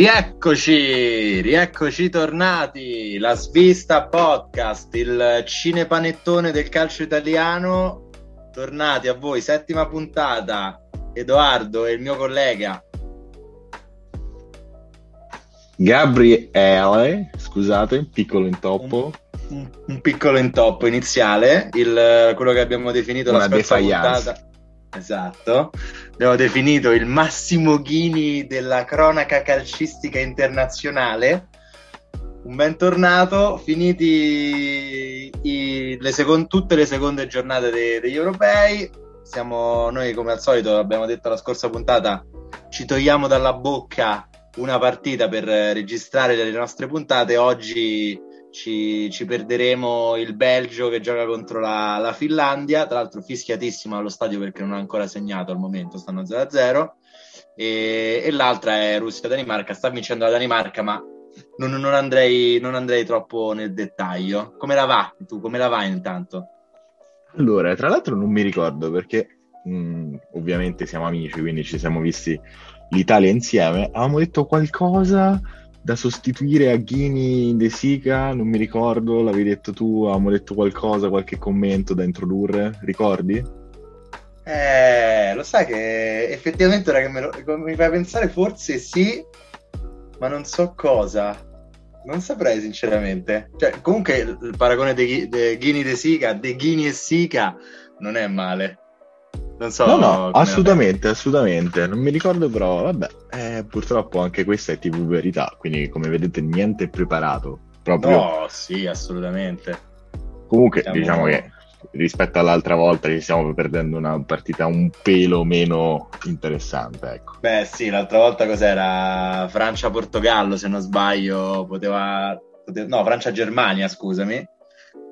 Rieccoci, rieccoci tornati, la svista podcast, il cinepanettone del calcio italiano, tornati a voi, settima puntata, Edoardo e il mio collega. Gabriele, scusate, piccolo intoppo. Un, un, piccolo intoppo iniziale, il, quello che abbiamo definito Una la scorsa puntata. Esatto, abbiamo definito il Massimo Ghini della cronaca calcistica internazionale. Un bentornato, finiti i- le secon- tutte le seconde giornate de- degli europei. Siamo noi, come al solito, abbiamo detto la scorsa puntata, ci togliamo dalla bocca una partita per registrare le nostre puntate. Oggi ci, ci perderemo il Belgio che gioca contro la, la Finlandia, tra l'altro fischiatissimo allo stadio perché non ha ancora segnato al momento, stanno 0-0. E, e l'altra è Russia-Danimarca, sta vincendo la Danimarca, ma non, non andrei, non andrei troppo nel dettaglio. Come la va? Tu come la vai intanto? Allora, tra l'altro non mi ricordo perché mh, ovviamente siamo amici, quindi ci siamo visti l'Italia insieme. Avevamo detto qualcosa da sostituire a Ghini De Sica, non mi ricordo, l'avevi detto tu, avevamo detto qualcosa, qualche commento da introdurre, ricordi? Eh, lo sai che effettivamente ora che me lo, mi fai pensare, forse sì, ma non so cosa. Non saprei sinceramente. Cioè, comunque il paragone di Ghini De Sica, De Ghini e Sica non è male. Non so. No, no, assolutamente, assolutamente. Non mi ricordo però, vabbè, eh, purtroppo anche questa è TV Verità, quindi come vedete niente è preparato. Proprio No, sì, assolutamente. Comunque, Siamo- diciamo che rispetto all'altra volta ci stiamo perdendo una partita un pelo meno interessante, ecco. Beh, sì, l'altra volta cos'era? Francia-Portogallo, se non sbaglio, poteva... pote- No, Francia-Germania, scusami.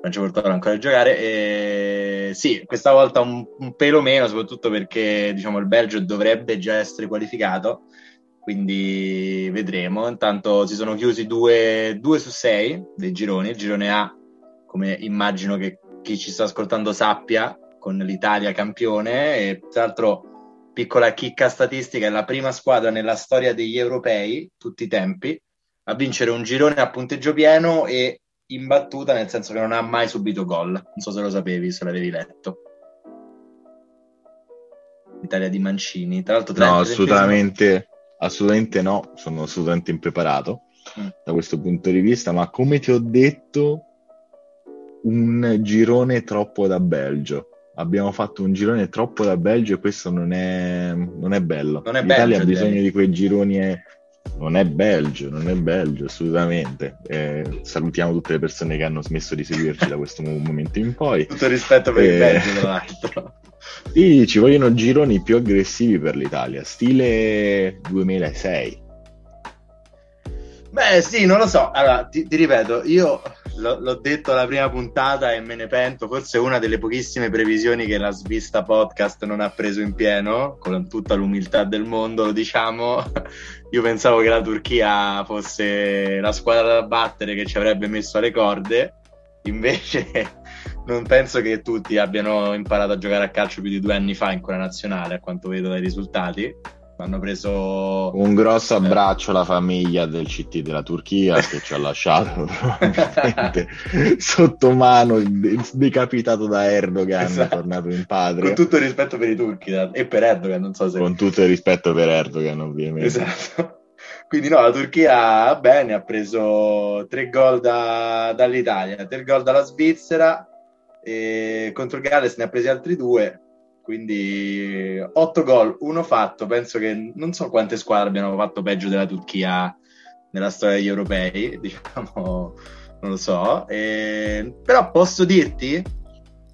Francia-Portogallo ancora da giocare. E... Sì, questa volta un, un pelo meno, soprattutto perché, diciamo, il Belgio dovrebbe già essere qualificato. Quindi vedremo. Intanto si sono chiusi due, su sei dei gironi. Il girone A, come immagino che chi ci sta ascoltando sappia, con l'Italia campione. E tra l'altro piccola chicca statistica, è la prima squadra nella storia degli europei, tutti i tempi, a vincere un girone a punteggio pieno e imbattuta, nel senso che non ha mai subito gol. Non so se lo sapevi, se l'avevi letto. L'Italia di Mancini, tra l'altro No, 30 assolutamente, assolutamente no, sono assolutamente impreparato Mm. da questo punto di vista, ma come ti ho detto, un girone troppo da Belgio. Abbiamo fatto un girone troppo da Belgio e questo non è, non è bello. Non è L'Italia Belgio, ha bisogno di quei gironi. Non è Belgio, non è Belgio, assolutamente. Eh, salutiamo tutte le persone che hanno smesso di seguirci da questo mo- momento in poi. Tutto il rispetto per il Eh. Belgio, tra l'altro. Sì, ci vogliono gironi più aggressivi per l'Italia, stile 2006. Beh, sì, non lo so. Allora, ti, ti ripeto, io l'ho, l'ho detto alla prima puntata e me ne pento. Forse è una delle pochissime previsioni che la Svista Podcast non ha preso in pieno, con tutta l'umiltà del mondo, diciamo. Io pensavo che la Turchia fosse la squadra da battere che ci avrebbe messo alle corde. Invece, non penso che tutti abbiano imparato a giocare a calcio più di due anni fa in quella nazionale, a quanto vedo dai risultati. Hanno preso Un grosso abbraccio alla famiglia del CT della Turchia che ci ha lasciato probabilmente sotto mano, de- decapitato da Erdogan, Esatto. tornato in Con patria. tutto il rispetto per i turchi e per Erdogan, non so se... Con tutto il rispetto per Erdogan, ovviamente. Esatto. Quindi no, la Turchia bene, ha preso tre gol da- dall'Italia, tre gol dalla Svizzera e contro il Galles ne ha presi altri due, quindi otto gol, uno fatto. Penso che non so quante squadre abbiano fatto peggio della Turchia nella storia degli europei, diciamo, non lo so. E- Però posso dirti,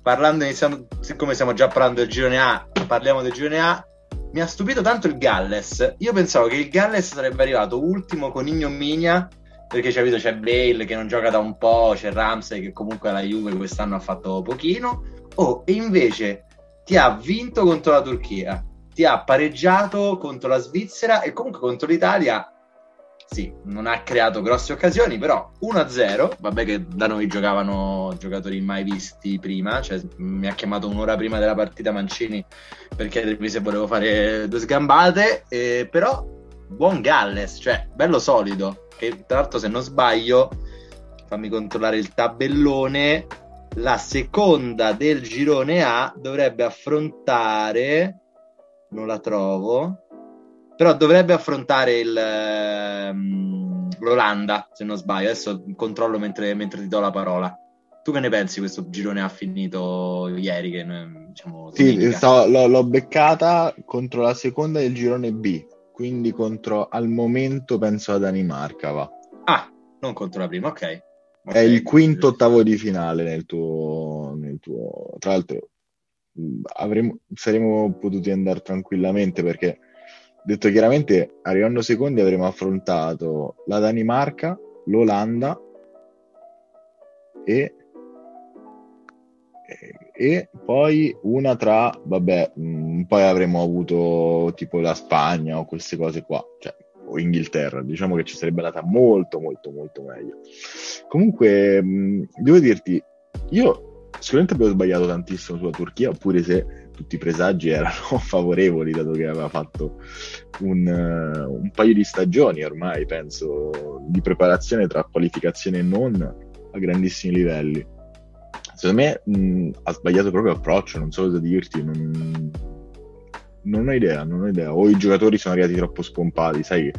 parlando, iniziando, siccome stiamo già parlando del girone A, parliamo del girone A. Mi ha stupito tanto il Galles. Io pensavo che il Galles sarebbe arrivato ultimo con ignominia perché c'è, capito, c'è Bale che non gioca da un po', c'è Ramsey che comunque alla Juve quest'anno ha fatto pochino. Oh, e invece ti ha vinto contro la Turchia, ti ha pareggiato contro la Svizzera e comunque contro l'Italia. Sì, non ha creato grosse occasioni, però 1-0. Vabbè, che da noi giocavano giocatori mai visti prima. Cioè, mi ha chiamato un'ora prima della partita Mancini per chiedermi se volevo fare due sgambate. eh, però buon Galles, cioè bello solido, che tra l'altro se non sbaglio, fammi controllare il tabellone, la seconda del girone A dovrebbe affrontare, non la trovo, però dovrebbe affrontare il, ehm, l'Olanda, se non sbaglio, adesso controllo mentre, mentre ti do la parola. Tu che ne pensi questo girone ha finito ieri? Che, diciamo, sì, stavo, l'ho, l'ho, beccata contro la seconda del girone B, quindi contro al momento penso la Danimarca va. Ah, non contro la prima, ok. È il quinto ottavo di finale nel tuo, nel tuo... Tra l'altro avremmo, saremmo potuti andare tranquillamente perché, detto chiaramente, arrivando secondi avremmo affrontato la Danimarca, l'Olanda e e poi una tra, vabbè, mh, poi avremmo avuto tipo la Spagna o queste cose qua, cioè, o Inghilterra, diciamo che ci sarebbe andata molto, molto, molto meglio. Comunque, mm, devo dirti, io sicuramente avevo sbagliato tantissimo sulla Turchia, oppure se tutti i presagi erano favorevoli, dato che aveva fatto un, uh, un paio di stagioni ormai, penso, di preparazione tra qualificazione e non a grandissimi livelli secondo me mh, ha sbagliato proprio approccio, non so cosa dirti, non, non ho idea, non ho idea. O i giocatori sono arrivati troppo spompati, sai,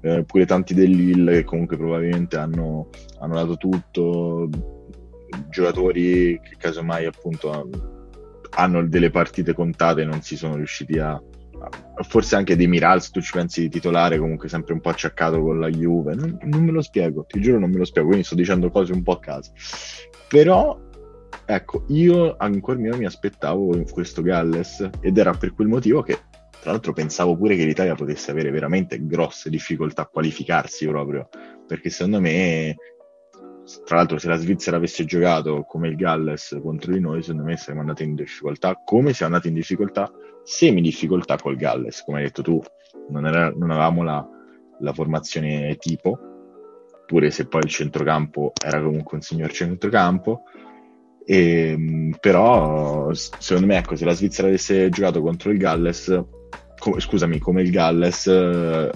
eh, pure tanti dell'Hill che comunque probabilmente hanno, hanno dato tutto, giocatori che casomai appunto hanno delle partite contate e non si sono riusciti a, forse anche dei Mirals, tu ci pensi di titolare comunque sempre un po' acciaccato con la Juve, non, non, me lo spiego, ti giuro non me lo spiego, quindi sto dicendo cose un po' a caso. Però Ecco, io ancora meno mi aspettavo questo Galles ed era per quel motivo che tra l'altro pensavo pure che l'Italia potesse avere veramente grosse difficoltà a qualificarsi proprio, perché secondo me, tra l'altro se la Svizzera avesse giocato come il Galles contro di noi, secondo me saremmo andati in difficoltà, come siamo andati in difficoltà, semi difficoltà col Galles, come hai detto tu, non, era, non avevamo la, la formazione tipo, pure se poi il centrocampo era comunque un signor centrocampo, e, ehm, però, secondo me, ecco, se la Svizzera avesse giocato contro il Galles, com- scusami, come il Galles, eh,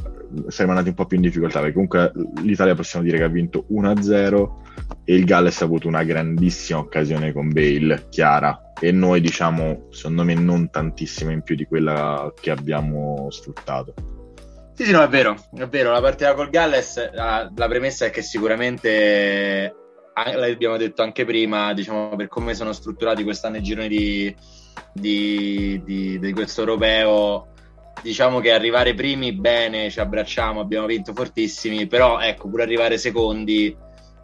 saremmo andati un po' più in difficoltà, perché comunque l'Italia possiamo dire che ha vinto 1-0 e il Galles ha avuto una grandissima occasione con Bale, chiara, e noi diciamo, secondo me, non tantissima in più di quella che abbiamo sfruttato. Sì, sì, no, è vero, è vero, la partita col Galles, la, la premessa è che sicuramente l'abbiamo detto anche prima, diciamo, per come sono strutturati quest'anno i gironi di, di, di, di, questo europeo, diciamo che arrivare primi bene, ci abbracciamo, abbiamo vinto fortissimi, però ecco, pure arrivare secondi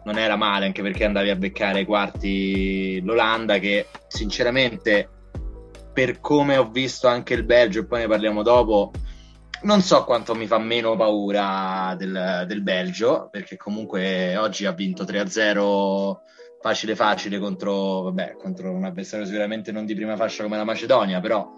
non era male, anche perché andavi a beccare ai quarti l'Olanda, che sinceramente, per come ho visto anche il Belgio, e poi ne parliamo dopo, non so quanto mi fa meno paura del, del, Belgio, perché comunque oggi ha vinto 3-0 facile facile contro, vabbè, contro un avversario sicuramente non di prima fascia come la Macedonia, però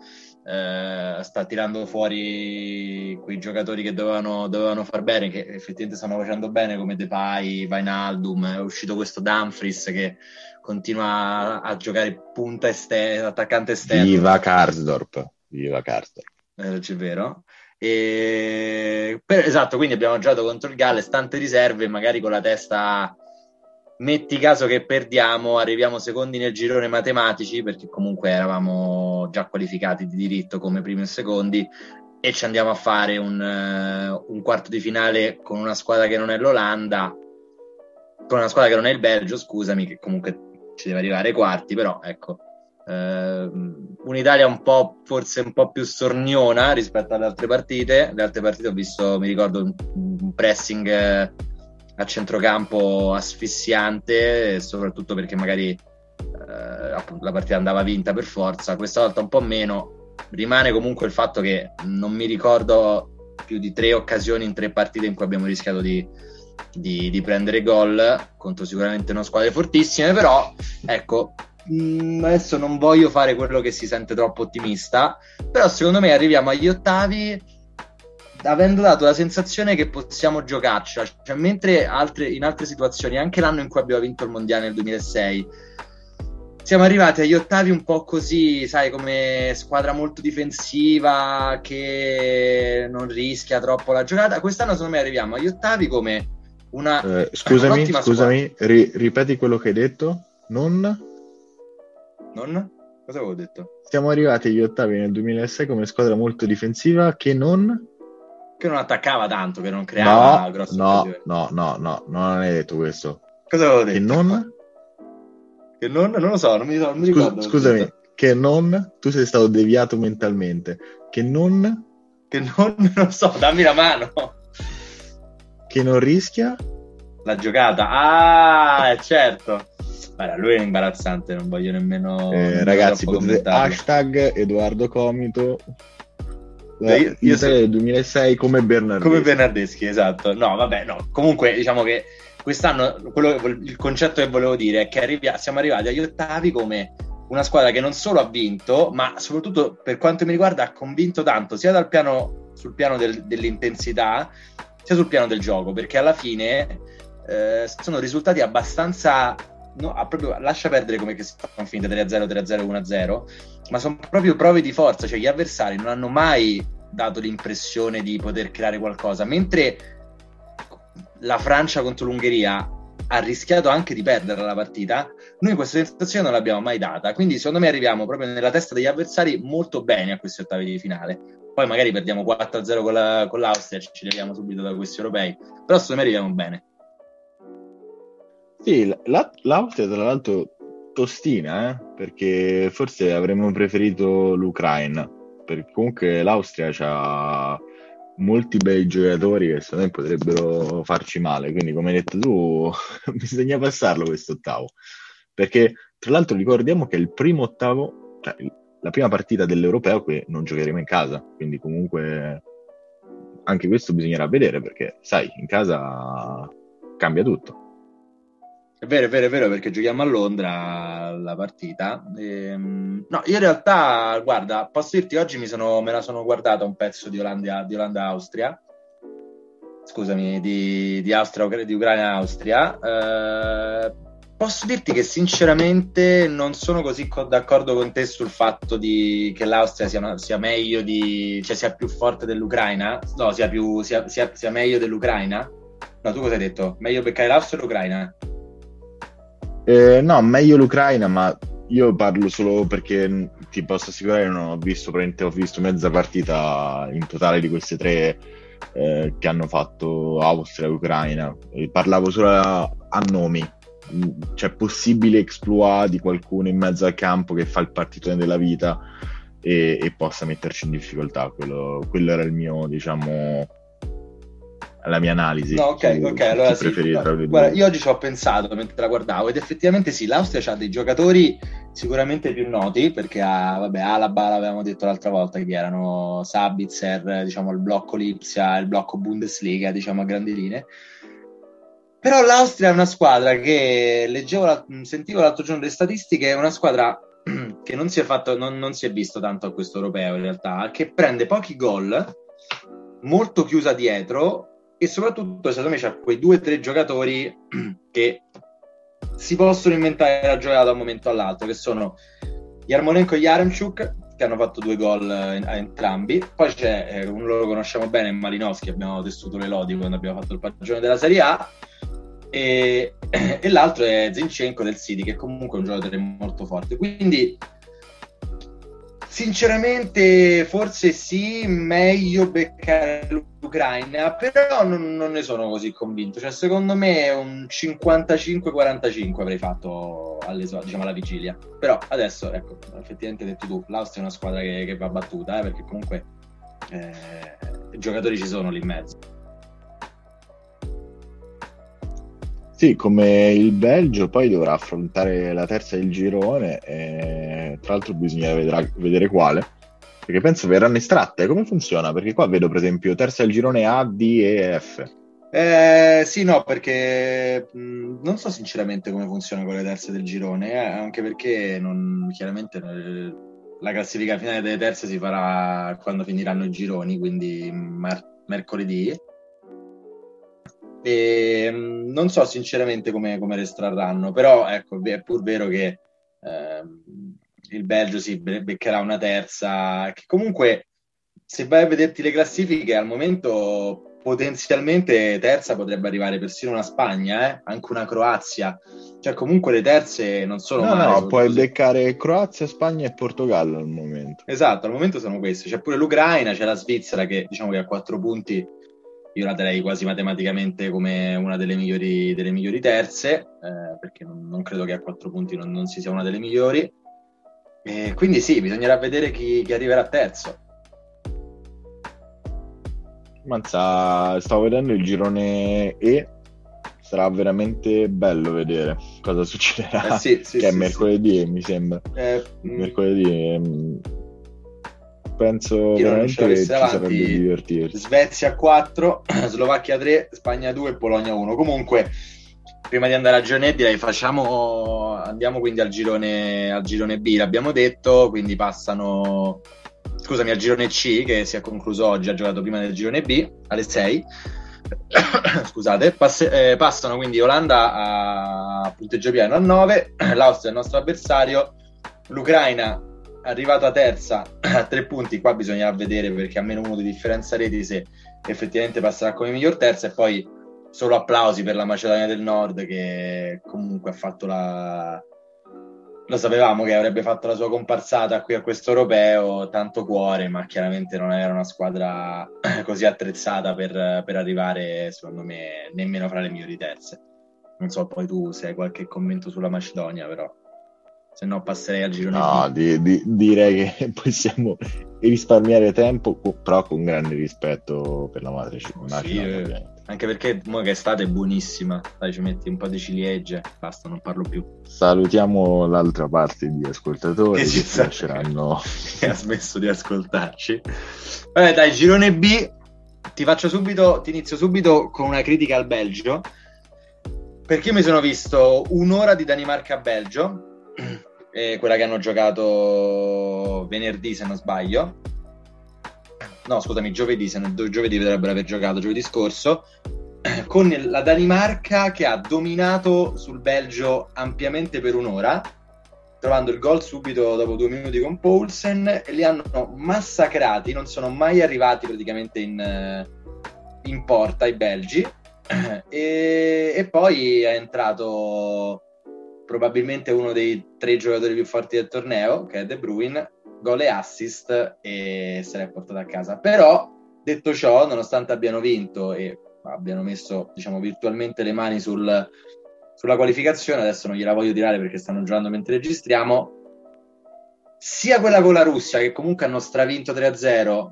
eh, sta tirando fuori quei giocatori che dovevano, dovevano, far bene, che effettivamente stanno facendo bene come Depay, Vainaldum, è uscito questo Dumfries che continua a, giocare punta esterna, attaccante esterno. Viva Karsdorp, viva Karsdorp. Eh, c'è vero. E... Per, esatto, quindi abbiamo giocato contro il Galles, tante riserve, magari con la testa metti caso che perdiamo, arriviamo secondi nel girone matematici, perché comunque eravamo già qualificati di diritto come primi e secondi, e ci andiamo a fare un, uh, un quarto di finale con una squadra che non è l'Olanda, con una squadra che non è il Belgio, scusami, che comunque ci deve arrivare ai quarti, però ecco, Uh, un'Italia un po' forse un po' più sorniona rispetto alle altre partite. Le altre partite ho visto, mi ricordo, un, un pressing eh, a centrocampo asfissiante, soprattutto perché magari uh, appunto, la partita andava vinta per forza. Questa volta un po' meno. Rimane comunque il fatto che non mi ricordo più di tre occasioni in tre partite in cui abbiamo rischiato di, di, di prendere gol contro sicuramente non squadre fortissime, però ecco, Mm, adesso non voglio fare quello che si sente troppo ottimista, però secondo me arriviamo agli ottavi avendo dato la sensazione che possiamo giocarci, cioè, mentre altre, in altre situazioni, anche l'anno in cui abbiamo vinto il mondiale nel 2006, siamo arrivati agli ottavi un po' così, sai, come squadra molto difensiva che non rischia troppo la giocata. Quest'anno secondo me arriviamo agli ottavi come una eh, scusami, scusami, ri- ripeti quello che hai detto. Non Non? Cosa avevo detto? siamo arrivati agli ottavi nel 2006 come squadra molto difensiva che non Che non attaccava tanto, che non creava no, grosse no, occasioni. no, no, no, non hai detto questo. Cosa avevo Che detto? non Che non? Non lo so, non mi, non mi Scu- ricordo. scusami, che non tu sei stato deviato mentalmente. Che non Che non, non lo so, dammi la mano. che non rischia La giocata. Ah, certo. Guarda, lui è imbarazzante, non voglio nemmeno... Eh, ragazzi, potete hashtag Edoardo Comito. Beh, io- io del 2006 come Bernardeschi. Come Bernardeschi, esatto. No, vabbè, no. Comunque, diciamo che quest'anno quello il concetto che volevo dire è che arrivi- siamo arrivati agli ottavi come una squadra che non solo ha vinto, ma soprattutto per quanto mi riguarda ha convinto tanto sia dal piano, sul piano del- dell'intensità sia sul piano del gioco, perché alla fine eh, sono risultati abbastanza no, ah, proprio, lascia perdere come che sono finite 3-0, 3-0, 1-0, ma sono proprio prove di forza, cioè gli avversari non hanno mai dato l'impressione di poter creare qualcosa, mentre la Francia contro l'Ungheria ha rischiato anche di perdere la partita, noi questa sensazione non l'abbiamo mai data, quindi secondo me arriviamo proprio nella testa degli avversari molto bene a questi ottavi di finale. Poi magari perdiamo 4-0 con, la- con l'Austria ci leviamo subito da questi europei, però secondo me arriviamo bene. Sì, la- l'Austria tra l'altro tostina, eh, perché forse avremmo preferito l'Ucraina, perché comunque l'Austria ha molti bei giocatori che secondo me potrebbero farci male, quindi come hai detto tu bisogna passarlo questo ottavo, perché tra l'altro ricordiamo che il primo ottavo, cioè la prima partita dell'Europeo che non giocheremo in casa, quindi comunque anche questo bisognerà vedere perché sai, in casa cambia tutto. È vero, è vero, è vero, perché giochiamo a Londra la partita. Ehm, no, io in realtà, guarda, posso dirti, oggi sono, me la sono guardata un pezzo di Olanda, di Olanda-Austria. Scusami, di, di Austria, di Ucraina-Austria. Eh, posso dirti che sinceramente non sono così co- d'accordo con te sul fatto di, che l'Austria sia, sia meglio di, cioè sia più forte dell'Ucraina. No, sia, più, sia, sia meglio dell'Ucraina. No, tu cosa hai detto? Meglio beccare l'Austria o l'Ucraina? Eh, no, meglio l'Ucraina, ma io parlo solo perché mh, ti posso assicurare che non ho visto, praticamente ho visto mezza partita in totale di queste tre eh, che hanno fatto Austria e Ucraina. Parlavo solo a, a nomi. Mh, C'è possibile exploit di qualcuno in mezzo al campo che fa il partitone della vita e, e possa metterci in difficoltà. Quello, quello era il mio, diciamo, la mia analisi. No, ok, su- ok. Allora sì, no, guarda, io oggi ci ho pensato mentre la guardavo ed effettivamente sì, l'Austria ha dei giocatori sicuramente più noti perché ha, vabbè, Alaba l'avevamo detto l'altra volta che erano Sabitzer, diciamo il blocco Lipsia, il blocco Bundesliga, diciamo a grandi linee. Però l'Austria è una squadra che leggevo, la- sentivo l'altro giorno le statistiche, è una squadra che non si è fatto, non, non si è visto tanto a questo europeo in realtà, che prende pochi gol, molto chiusa dietro e soprattutto secondo me c'ha quei due o tre giocatori che si possono inventare la giocata da un momento all'altro, che sono Yarmolenko e Yaremchuk, che hanno fatto due gol eh, a entrambi. Poi c'è, eh, uno lo conosciamo bene, Malinowski, abbiamo tessuto le lodi quando abbiamo fatto il pagione della Serie A. E, e l'altro è Zinchenko del City, che comunque è un giocatore molto forte. Quindi, sinceramente, forse sì, meglio beccare l'Ucraina, però non, non ne sono così convinto. Cioè, secondo me un 55-45 avrei fatto alle, diciamo, alla vigilia. Però adesso, ecco, effettivamente hai detto tu, l'Austria è una squadra che, che va battuta, eh, perché comunque eh, i giocatori ci sono lì in mezzo. Sì, come il Belgio poi dovrà affrontare la terza del girone e tra l'altro bisogna vedrà- vedere quale, perché penso verranno estratte. Come funziona? Perché qua vedo per esempio terza del girone A, D e F. Eh, sì, no, perché mh, non so sinceramente come funziona con le terze del girone, eh, anche perché non, chiaramente eh, la classifica finale delle terze si farà quando finiranno i gironi, quindi mar- mercoledì. E mh, non so sinceramente come, come le estrarranno, però ecco, è pur vero che eh, il Belgio si beccherà una terza, che comunque se vai a vederti le classifiche al momento potenzialmente terza potrebbe arrivare persino una Spagna, eh? anche una Croazia. Cioè, comunque le terze non sono. No, male, no, puoi beccare Croazia, Spagna e Portogallo al momento. Esatto, al momento sono queste. C'è pure l'Ucraina, c'è la Svizzera che diciamo che a quattro punti io la darei quasi matematicamente come una delle migliori, delle migliori terze, eh, perché non, non, credo che a quattro punti non, non si sia una delle migliori. E quindi sì, bisognerà vedere chi, chi arriverà terzo. Manza, stavo vedendo il girone E, sarà veramente bello vedere cosa succederà. Eh sì, sì, che sì, è mercoledì, mi sembra. Eh, mm. mercoledì. Ehm, penso veramente che ci sarebbe divertirsi. Svezia 4, Slovacchia 3, Spagna 2 e Polonia 1. Comunque, prima di andare a girone direi facciamo andiamo quindi al girone, al girone B, l'abbiamo detto, quindi passano scusami, al girone C che si è concluso oggi, ha giocato prima del girone B alle 6. Scusate, passe, eh, passano quindi Olanda a punteggio pieno a 9, l'Austria è il nostro avversario, l'Ucraina arrivata terza a 3 punti, qua bisogna vedere perché a meno uno di differenza reti se effettivamente passerà come miglior terza e poi solo applausi per la Macedonia del Nord che comunque ha fatto la, lo sapevamo che avrebbe fatto la sua comparsata qui a questo europeo, tanto cuore, ma chiaramente non era una squadra così attrezzata per, per arrivare, secondo me, nemmeno fra le migliori terze. Non so poi tu se hai qualche commento sulla Macedonia, però se no passerei al girone No, di, di, direi che possiamo risparmiare tempo, però con grande rispetto per la madre Macedonia. Sì, eh anche perché mo che estate è buonissima, dai, ci metti un po' di ciliegie, basta, non parlo più. Salutiamo l'altra parte di ascoltatori che, ci che lasceranno. che ha smesso di ascoltarci. Vabbè, dai, girone B, ti faccio subito, ti inizio subito con una critica al Belgio. Perché mi sono visto un'ora di Danimarca-Belgio, eh, quella che hanno giocato venerdì se non sbaglio, no scusami, giovedì, se non, giovedì dovrebbero aver giocato, giovedì scorso, con la Danimarca che ha dominato sul Belgio ampiamente per un'ora, trovando il gol subito dopo due minuti con Poulsen e li hanno massacrati, non sono mai arrivati praticamente in, in porta i belgi. E, e poi è entrato probabilmente uno dei tre giocatori più forti del torneo, che è De Bruyne, gol e assist e se l'è portata a casa. Però, detto ciò, nonostante abbiano vinto e abbiano messo, diciamo, virtualmente le mani sul, sulla qualificazione, adesso non gliela voglio tirare perché stanno giocando mentre registriamo, sia quella con la Russia, che comunque hanno stravinto 3-0,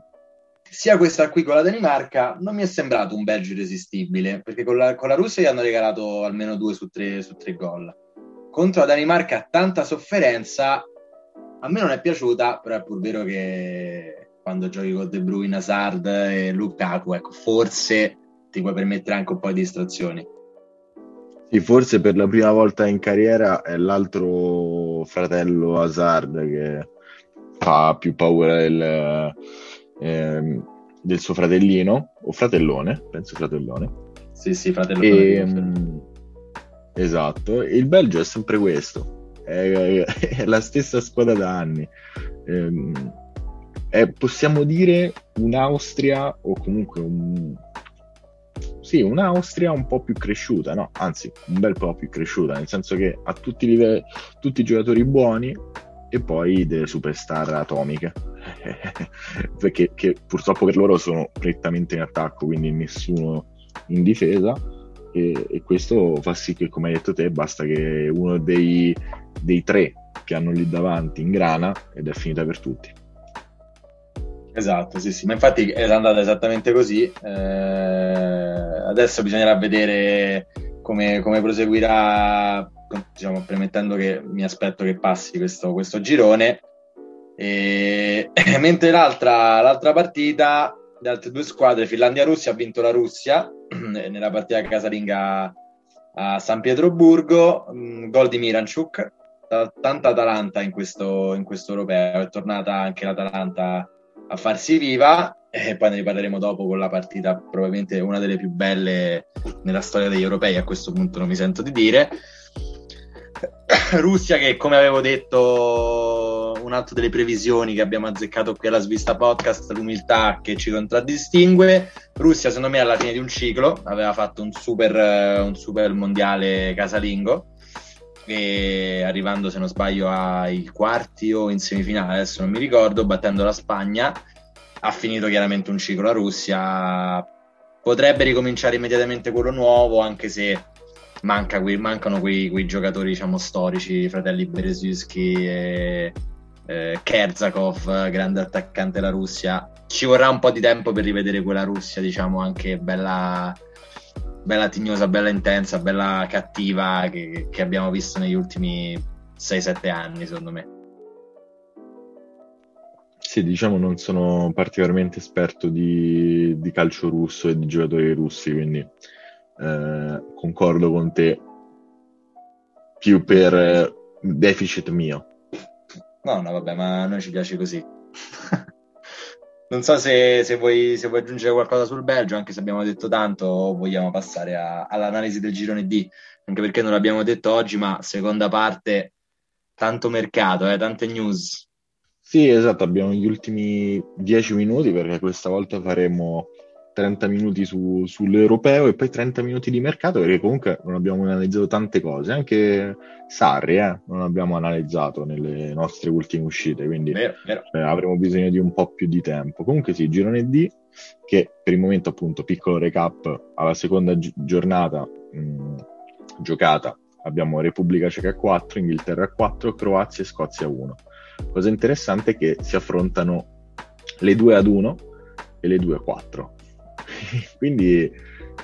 sia questa qui con la Danimarca, non mi è sembrato un Belgio irresistibile, perché con la, con la Russia gli hanno regalato almeno due su tre, su tre gol. Contro la Danimarca tanta sofferenza, a me non è piaciuta, però è pur vero che quando giochi con De Bruyne, Hazard e Lukaku, ecco, forse ti puoi permettere anche un po' di distrazioni. Sì, forse per la prima volta in carriera è l'altro fratello Hazard che fa più paura del, eh, del suo fratellino, o fratellone, penso fratellone. Sì, sì, fratellone. E, ehm, esatto, il Belgio è sempre questo è, è la stessa squadra da anni. Ehm, è, possiamo dire un'Austria o comunque un, sì, un'Austria un po' più cresciuta, no? Anzi, un bel po' più cresciuta, nel senso che ha tutti i, tutti i giocatori buoni e poi delle superstar atomiche. Perché purtroppo per loro sono prettamente in attacco, quindi nessuno in difesa. E, e, questo fa sì che, come hai detto te, basta che uno dei dei tre che hanno lì davanti in grana ed è finita per tutti. Esatto, sì, sì, ma infatti è andata esattamente così. Eh, adesso bisognerà vedere come, come proseguirà, diciamo, premettendo che mi aspetto che passi questo, questo girone. E, mentre l'altra, l'altra partita, le altre due squadre, Finlandia-Russia, ha vinto la Russia nella partita casalinga a San Pietroburgo, mm, gol di Miranchuk tanta Atalanta in questo, in questo europeo, è tornata anche l'Atalanta a farsi viva e poi ne riparleremo dopo con la partita probabilmente una delle più belle nella storia degli europei, a questo punto non mi sento di dire. Russia che come avevo detto un altro delle previsioni che abbiamo azzeccato qui alla Svista Podcast, l'umiltà che ci contraddistingue. Russia secondo me alla fine di un ciclo. Aveva fatto un super, un super mondiale casalingo. E arrivando se non sbaglio ai quarti o in semifinale, adesso non mi ricordo, battendo la Spagna, ha finito chiaramente un ciclo. La Russia, potrebbe ricominciare immediatamente quello nuovo anche se manca mancano quei, quei, giocatori diciamo storici, fratelli Berezinski e eh, Kerzakov, grande attaccante della Russia. Ci vorrà un po' di tempo per rivedere quella Russia, diciamo, anche bella, bella tignosa, bella intensa, bella cattiva che, che abbiamo visto negli ultimi 6-7 anni, secondo me. Sì, diciamo non sono particolarmente esperto di, di calcio russo e di giocatori russi, quindi eh, concordo con te più per eh, deficit mio. No, no, vabbè, ma a noi ci piace così. non so se, se, vuoi, se, vuoi, aggiungere qualcosa sul Belgio, anche se abbiamo detto tanto, vogliamo passare a, all'analisi del girone D, anche perché non l'abbiamo detto oggi, ma seconda parte, tanto mercato, eh, tante news. Sì, esatto, abbiamo gli ultimi dieci minuti perché questa volta faremo 30 minuti su, sull'europeo e poi 30 minuti di mercato perché comunque non abbiamo analizzato tante cose, anche Sarri eh, non abbiamo analizzato nelle nostre ultime uscite, quindi vero, vero. Eh, avremo bisogno di un po' più di tempo. Comunque sì, girone D che per il momento appunto piccolo recap alla seconda gi- giornata mh, giocata abbiamo Repubblica Ceca 4, Inghilterra 4, Croazia e Scozia 1. Cosa interessante è che si affrontano le 2 ad 1 e le 2 a 4 Quindi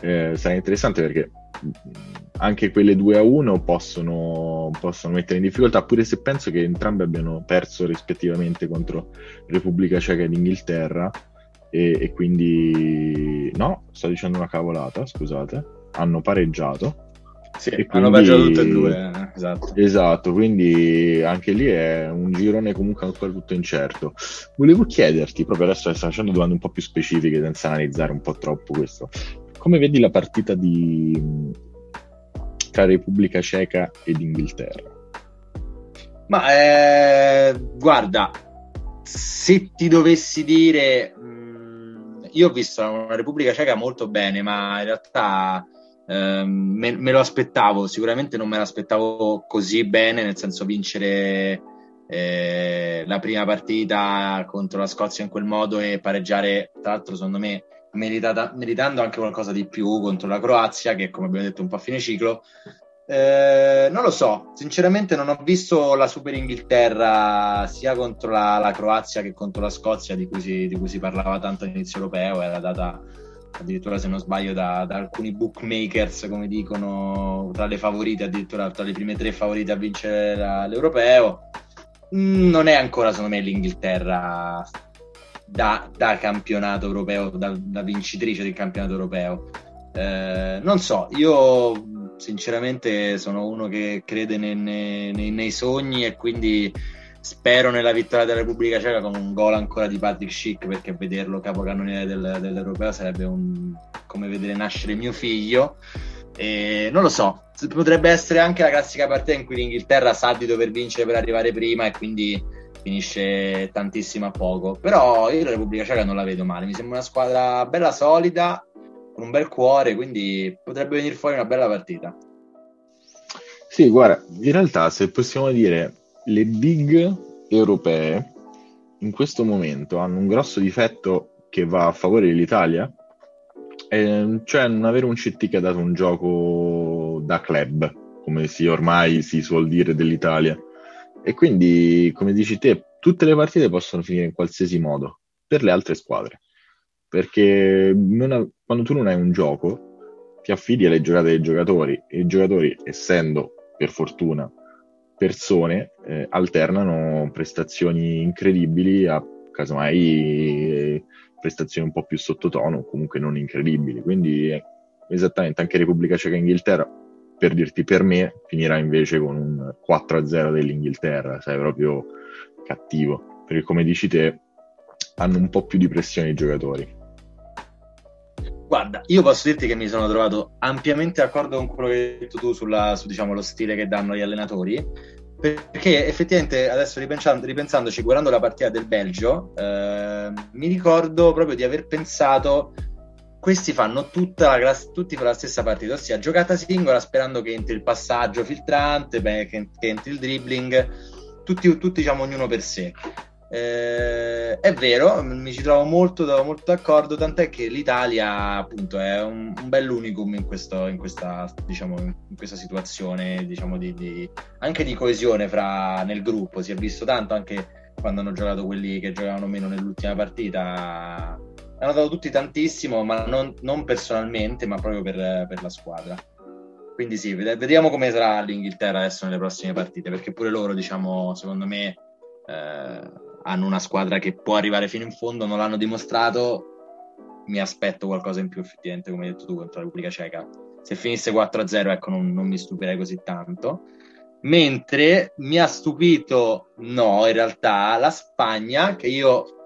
eh, sarà interessante perché anche quelle 2 a 1 possono, possono, mettere in difficoltà, pure se penso che entrambe abbiano perso rispettivamente contro Repubblica Ceca ed Inghilterra. E, e quindi no, sto dicendo una cavolata, scusate, hanno pareggiato sì, e hanno pareggiato tutte e due, esatto. Esatto, quindi anche lì è un girone comunque ancora tutto incerto. Volevo chiederti, proprio adesso sto facendo domande un po' più specifiche senza analizzare un po' troppo questo. Come vedi la partita di... tra Repubblica Ceca ed Inghilterra? Ma eh, guarda, se ti dovessi dire, mh, mm, io ho visto una Repubblica Ceca molto bene, ma in realtà Ehm, me, me, lo aspettavo, sicuramente non me l'aspettavo così bene, nel senso vincere eh, la prima partita contro la Scozia in quel modo e pareggiare, tra l'altro secondo me meritata, meritando anche qualcosa di più contro la Croazia, che come abbiamo detto un po' a fine ciclo. Eh, non lo so, sinceramente non ho visto la Super Inghilterra sia contro la, la Croazia che contro la Scozia, di cui si, di cui si parlava tanto all'inizio europeo, era data addirittura se non sbaglio da, da, alcuni bookmakers come dicono tra le favorite addirittura tra le prime tre favorite a vincere la, l'europeo. Mm, non è ancora secondo me l'Inghilterra da, da campionato europeo da, da, vincitrice del campionato europeo. Eh, non so io sinceramente sono uno che crede nei, nei, nei sogni e quindi Spero nella vittoria della Repubblica Ceca con un gol ancora di Patrick Schick perché vederlo capocannoniere del, dell'Europeo sarebbe un, come vedere nascere mio figlio. E non lo so, potrebbe essere anche la classica partita in cui l'Inghilterra sa di dover vincere per arrivare prima e quindi finisce tantissimo a poco. Però io la Repubblica Ceca non la vedo male, mi sembra una squadra bella solida, con un bel cuore, quindi potrebbe venire fuori una bella partita. Sì, guarda, in realtà se possiamo dire le big europee in questo momento hanno un grosso difetto che va a favore dell'Italia, eh, cioè non avere un CT che ha dato un gioco da club, come si ormai si suol dire dell'Italia. E quindi, come dici te, tutte le partite possono finire in qualsiasi modo per le altre squadre. Perché ha, quando tu non hai un gioco, ti affidi alle giocate dei giocatori e i giocatori, essendo per fortuna persone eh, alternano prestazioni incredibili a casomai eh, prestazioni un po' più sottotono, comunque non incredibili. Quindi eh, esattamente anche Repubblica Ceca e Inghilterra, per dirti per me, finirà invece con un 4-0 dell'Inghilterra, sai, proprio cattivo, perché come dici te hanno un po' più di pressione i giocatori. Guarda, io posso dirti che mi sono trovato ampiamente d'accordo con quello che hai detto tu sulla, su diciamo, lo stile che danno gli allenatori, perché effettivamente adesso ripensando, ripensandoci, guardando la partita del Belgio, eh, mi ricordo proprio di aver pensato questi fanno tutta la, tutti la stessa partita, ossia giocata singola sperando che entri il passaggio filtrante, beh, che, che, entri il dribbling, tutti, tutti diciamo ognuno per sé. Eh, è vero, mi ci trovo molto, molto d'accordo, tant'è che l'Italia appunto è un, un bel in, questo, in, questa, diciamo, in questa situazione, diciamo, di, di, anche di coesione fra, nel gruppo. Si è visto tanto anche quando hanno giocato quelli che giocavano meno nell'ultima partita. Hanno dato tutti tantissimo, ma non, non personalmente, ma proprio per, per la squadra. Quindi sì, vediamo come sarà l'Inghilterra adesso nelle prossime partite, perché pure loro, diciamo, secondo me... Eh, hanno una squadra che può arrivare fino in fondo, non l'hanno dimostrato. Mi aspetto qualcosa in più, effettivamente, come hai detto tu, contro la Repubblica Ceca. Se finisse 4-0, ecco, non, non mi stupirei così tanto. Mentre mi ha stupito, no, in realtà, la Spagna, che io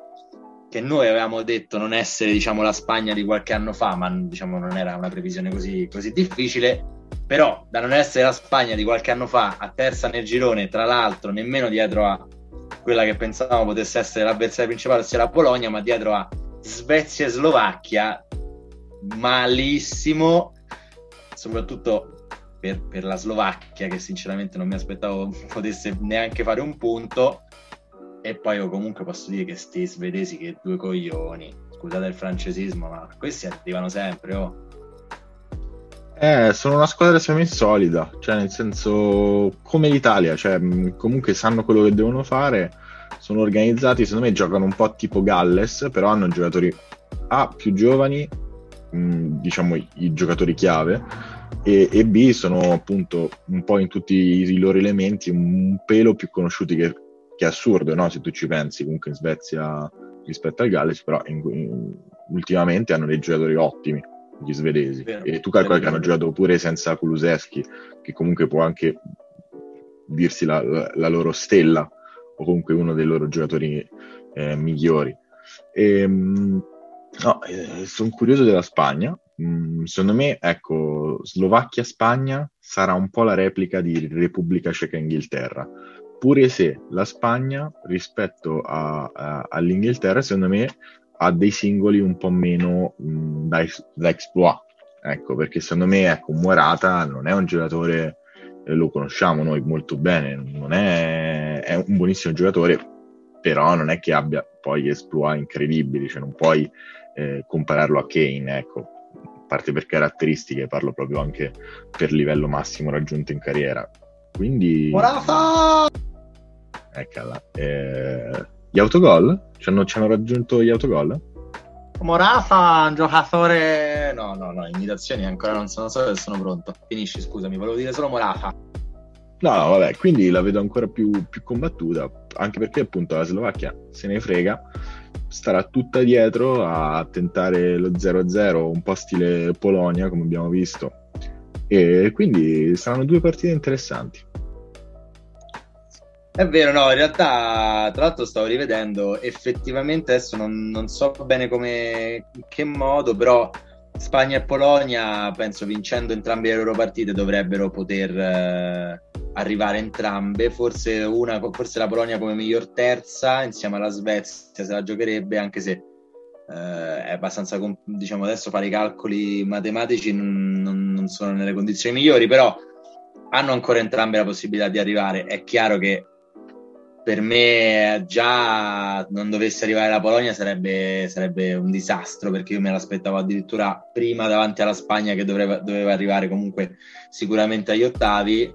che noi avevamo detto non essere diciamo, la Spagna di qualche anno fa, ma diciamo, non era una previsione così, così, difficile. Però da non essere la Spagna di qualche anno fa a terza nel girone, tra l'altro nemmeno dietro a quella che pensavamo potesse essere l'avversario principale, ossia la Polonia, ma dietro a Svezia e Slovacchia, malissimo, soprattutto per, per, la Slovacchia, che sinceramente non mi aspettavo potesse neanche fare un punto. E poi io comunque posso dire che sti svedesi che due coglioni, scusate il francesismo, ma questi arrivano sempre, oh. Eh, sono una squadra semi solida, cioè nel senso come l'Italia, cioè comunque sanno quello che devono fare, sono organizzati, secondo me giocano un po' tipo Galles, però hanno giocatori A più giovani, mh, diciamo i, i, giocatori chiave, e, e, B sono appunto un po' in tutti i loro elementi un pelo più conosciuti che, che assurdo, no? se tu ci pensi comunque in Svezia rispetto al Galles, però in, in, ultimamente hanno dei giocatori ottimi gli svedesi. Vero, e tu calcola che hanno giocato pure senza Kuluseschi, che comunque può anche dirsi la, la, la loro stella, o comunque uno dei loro giocatori eh, migliori. E, ehm, no, eh, sono curioso della Spagna. Mm, secondo me, ecco, Slovacchia-Spagna sarà un po' la replica di Repubblica Ceca-Inghilterra. Pure se la Spagna, rispetto a, a, all'Inghilterra, secondo me ha dei singoli un po' meno mh, da, da exploit. Ecco, perché secondo me, ecco, Morata non è un giocatore, eh, lo conosciamo noi molto bene, non è, è, un buonissimo giocatore, però non è che abbia poi exploit incredibili, cioè non puoi eh, compararlo a Kane, ecco, a parte per caratteristiche, parlo proprio anche per livello massimo raggiunto in carriera. Quindi... Morata! Eccola. Eh, gli autogol? Ci hanno, ci hanno raggiunto gli autogol? Morafa, un giocatore. No, no, no, imitazioni ancora non sono so se sono pronto. Finisci, scusami, volevo dire solo Morafa. No, vabbè, quindi la vedo ancora più, più, combattuta, anche perché appunto la Slovacchia se ne frega, starà tutta dietro a tentare lo 0-0, un po' stile Polonia, come abbiamo visto. E quindi saranno due partite interessanti. È vero, no, in realtà, tra l'altro stavo rivedendo, effettivamente adesso non, non so bene come, in che modo, però Spagna e Polonia, penso vincendo entrambe le loro partite, dovrebbero poter eh, arrivare entrambe, forse, una, forse la Polonia come miglior terza, insieme alla Svezia se la giocherebbe, anche se eh, è abbastanza, diciamo adesso fare i calcoli matematici non, non, non sono nelle condizioni migliori, però hanno ancora entrambe la possibilità di arrivare. È chiaro che per me già non dovesse arrivare la Polonia sarebbe, sarebbe, un disastro perché io me l'aspettavo addirittura prima davanti alla Spagna che doveva, doveva arrivare comunque sicuramente agli ottavi.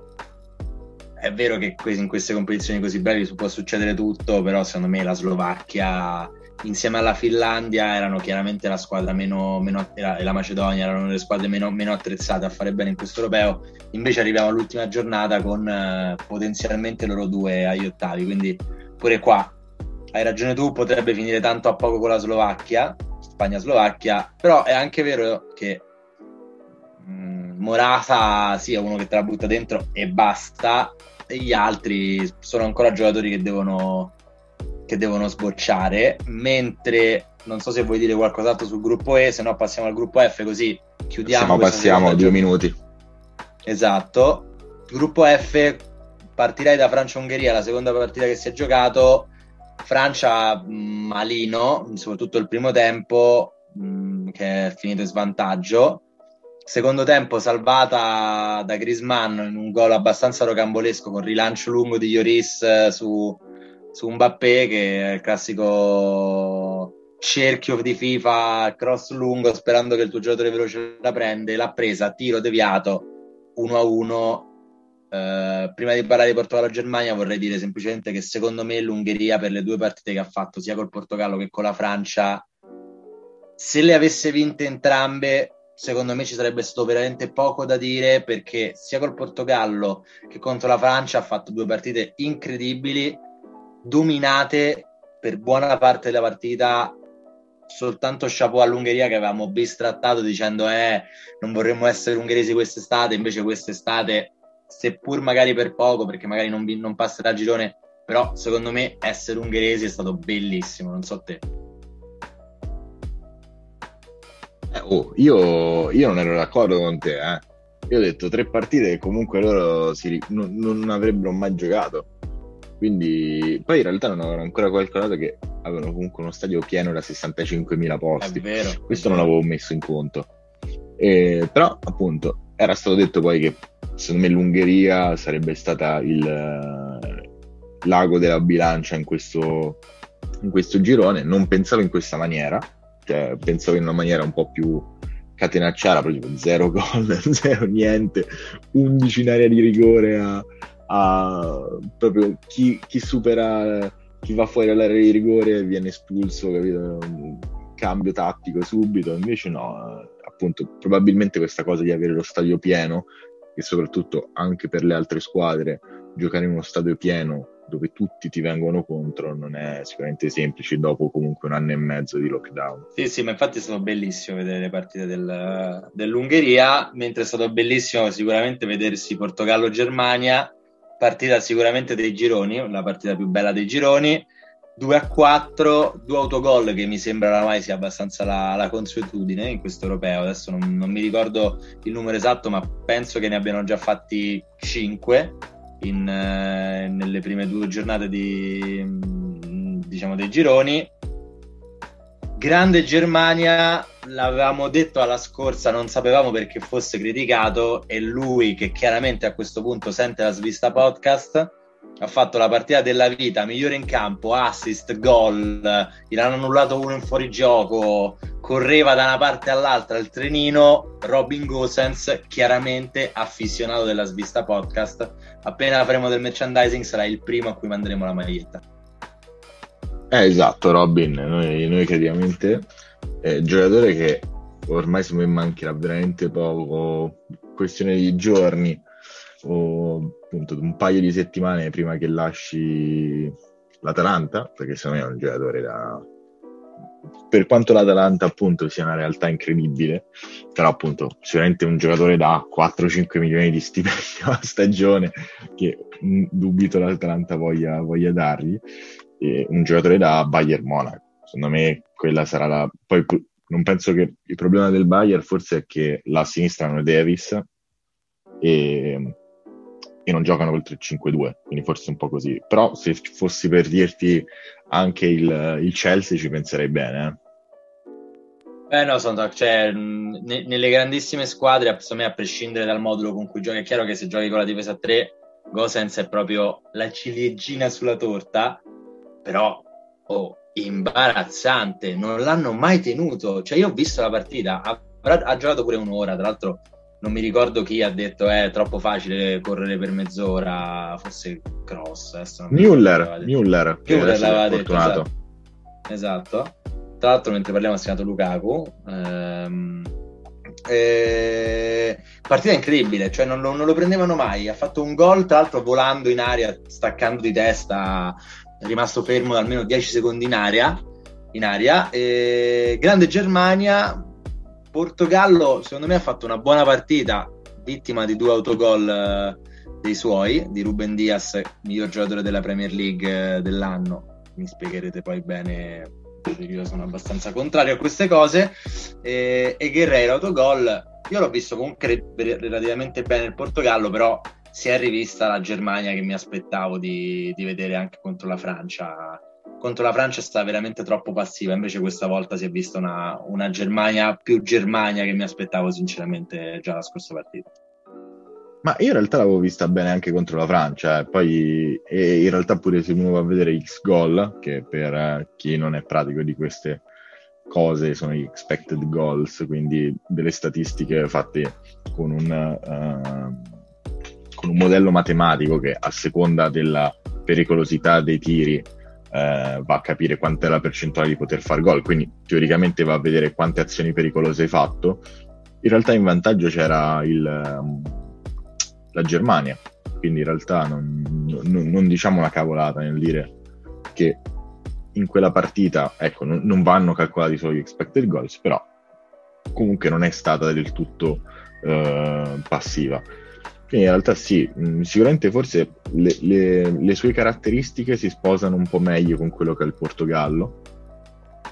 È vero che in queste competizioni così brevi può succedere tutto, però secondo me la Slovacchia insieme alla Finlandia erano chiaramente la squadra meno, meno e la Macedonia erano le squadre meno, meno, attrezzate a fare bene in questo europeo. Invece arriviamo all'ultima giornata con eh, potenzialmente loro due agli ottavi. Quindi pure qua hai ragione tu, potrebbe finire tanto a poco con la Slovacchia, Spagna-Slovacchia, però è anche vero che mh, mm, Morata sia uno che te la butta dentro e basta, e gli altri sono ancora giocatori che devono che devono sbocciare, mentre non so se vuoi dire qualcos'altro sul gruppo E, se no passiamo al gruppo F così chiudiamo. Passiamo, passiamo due minuti. Esatto. Gruppo F, partirei da Francia-Ungheria, la seconda partita che si è giocato. Francia malino, soprattutto il primo tempo, mh, che è finito in svantaggio. Secondo tempo salvata da Grisman in un gol abbastanza rocambolesco con rilancio lungo di Lloris eh, su, su Mbappé, che è il classico cerchio di FIFA, cross lungo, sperando che il tuo giocatore veloce la prende, l'ha presa, tiro deviato, 1 a 1. Eh, prima di parlare di Portogallo-Germania vorrei dire semplicemente che secondo me l'Ungheria per le due partite che ha fatto sia col Portogallo che con la Francia se le avesse vinte entrambe secondo me ci sarebbe stato veramente poco da dire perché sia col Portogallo che contro la Francia ha fatto due partite incredibili dominate per buona parte della partita soltanto chapeau all'Ungheria che avevamo bistrattato dicendo eh non vorremmo essere ungheresi quest'estate invece quest'estate seppur magari per poco perché magari non, non passerà a girone però secondo me essere ungheresi è stato bellissimo non so te eh, oh, io, io, non ero d'accordo con te eh. io ho detto tre partite che comunque loro si, non, non avrebbero mai giocato quindi poi in realtà non avevano ancora calcolato che avevano comunque uno stadio pieno da 65.000 posti. Vero. Questo non l'avevo messo in conto. E, però appunto era stato detto poi che secondo me l'Ungheria sarebbe stata il uh, lago della bilancia in questo, in questo girone. Non pensavo in questa maniera, cioè pensavo in una maniera un po' più catenacciara, proprio zero gol, zero niente, 11 in area di rigore a a proprio chi, chi supera, chi va fuori dall'area di rigore viene espulso, capito? Cambio tattico subito, invece no, appunto probabilmente questa cosa di avere lo stadio pieno e soprattutto anche per le altre squadre giocare in uno stadio pieno dove tutti ti vengono contro non è sicuramente semplice dopo comunque un anno e mezzo di lockdown. Sì, sì, ma infatti è stato bellissimo vedere le partite del, dell'Ungheria, mentre è stato bellissimo sicuramente vedersi Portogallo-Germania partita sicuramente dei gironi, la partita più bella dei gironi. 2 a 4, due autogol che mi sembra oramai sia abbastanza la, la consuetudine in questo europeo. Adesso non, non, mi ricordo il numero esatto, ma penso che ne abbiano già fatti 5 in, eh, nelle prime due giornate di, diciamo, dei gironi. Grande Germania, l'avevamo detto alla scorsa, non sapevamo perché fosse criticato e lui che chiaramente a questo punto sente la svista podcast ha fatto la partita della vita, migliore in campo, assist, gol, gli hanno annullato uno in fuorigioco, correva da una parte all'altra il trenino, Robin Gosens, chiaramente affissionato della svista podcast. Appena faremo del merchandising sarà il primo a cui manderemo la maglietta. Eh, esatto, Robin, noi, noi crediamo in te. Eh, giocatore che ormai se me mancherà veramente poco, questione di giorni o appunto un paio di settimane prima che lasci l'Atalanta, perché secondo me è un giocatore da... Per quanto l'Atalanta appunto sia una realtà incredibile, però appunto sicuramente un giocatore da 4-5 milioni di stipendio a stagione che dubito l'Atalanta voglia, voglia dargli eh, un giocatore da Bayern Monaco. Secondo me quella sarà la... Poi non penso che il problema del Bayern forse è che la sinistra non è Davis e, e non giocano col 3-5-2, quindi forse un po' così. Però se fossi per dirti anche il, il Chelsea ci penserei bene. Eh. Eh no, sono, cioè, ne, nelle grandissime squadre, me, a prescindere dal modulo con cui giochi, è chiaro che se giochi con la difesa a 3, Gosens è proprio la ciliegina sulla torta, però oh, imbarazzante, non l'hanno mai tenuto. Cioè, io ho visto la partita, ha, ha giocato pure un'ora, tra l'altro non mi ricordo chi ha detto è eh, troppo facile correre per mezz'ora, forse Cross. Müller, Müller, Müller l'aveva detto. Esatto. esatto. Tra l'altro mentre parliamo ha segnato Lukaku. Ehm, eh, partita incredibile, cioè non lo, non lo, prendevano mai. Ha fatto un gol, tra l'altro volando in aria, staccando di testa è rimasto fermo da almeno 10 secondi in aria. In aria. E grande Germania, Portogallo secondo me ha fatto una buona partita, vittima di due autogol eh, dei suoi, di Ruben Diaz, miglior giocatore della Premier League eh, dell'anno, mi spiegherete poi bene io sono abbastanza contrario a queste cose e, e Guerrero autogol io l'ho visto comunque relativamente bene il Portogallo però si è rivista la Germania che mi aspettavo di, di vedere anche contro la Francia contro la Francia è stata veramente troppo passiva invece questa volta si è vista una, una Germania più Germania che mi aspettavo sinceramente già la scorsa partita ma io in realtà l'avevo vista bene anche contro la Francia, eh. poi in realtà pure se uno va a vedere X goal, che per eh, chi non è pratico di queste cose sono gli expected goals, quindi delle statistiche fatte con un, uh, con un modello matematico che a seconda della pericolosità dei tiri uh, va a capire quant'è la percentuale di poter fare gol, quindi teoricamente va a vedere quante azioni pericolose hai fatto. In realtà in vantaggio c'era il... Um, la Germania. Quindi in realtà non, non, non, diciamo una cavolata nel dire che in quella partita, ecco, non, non, vanno calcolati solo gli expected goals, però comunque non è stata del tutto uh, passiva. Quindi in realtà sì, mh, sicuramente forse le, le, le, sue caratteristiche si sposano un po' meglio con quello che è il Portogallo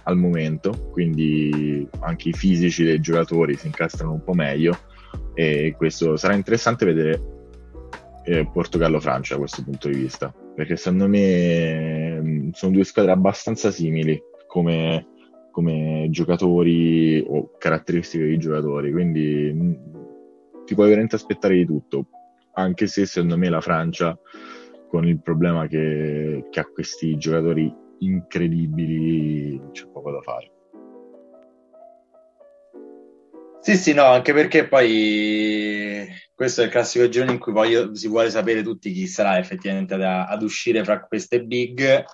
al momento, quindi anche i fisici dei giocatori si incastrano un po' meglio e questo sarà interessante vedere eh, Portogallo-Francia da questo punto di vista, perché secondo me mm, sono due squadre abbastanza simili come, come giocatori o caratteristiche di giocatori, quindi mm, ti puoi veramente aspettare di tutto, anche se secondo me la Francia con il problema che, che ha questi giocatori incredibili c'è poco da fare. Sì, sì, no, anche perché poi questo è il classico giorno in cui voglio, si vuole sapere tutti chi sarà effettivamente ad, ad uscire fra queste big.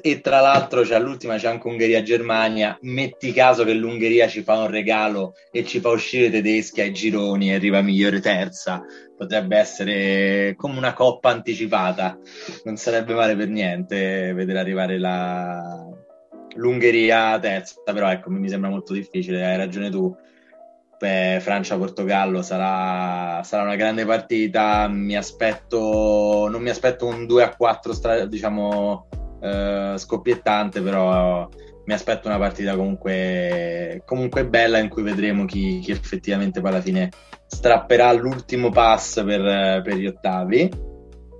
E tra l'altro c'è all'ultima c'è anche Ungheria-Germania. Metti caso che l'Ungheria ci fa un regalo e ci fa uscire tedeschi ai gironi e arriva migliore terza. Potrebbe essere come una coppa anticipata. Non sarebbe male per niente vedere arrivare la, l'Ungheria terza, però ecco, mi sembra molto difficile, hai ragione tu Beh, Francia-Portogallo sarà, sarà, una grande partita. Mi aspetto, non mi aspetto un 2 a 4 stra, diciamo, eh, scoppiettante, però mi aspetto una partita comunque, comunque bella in cui vedremo chi, chi, effettivamente poi alla fine strapperà l'ultimo pass per, per gli ottavi.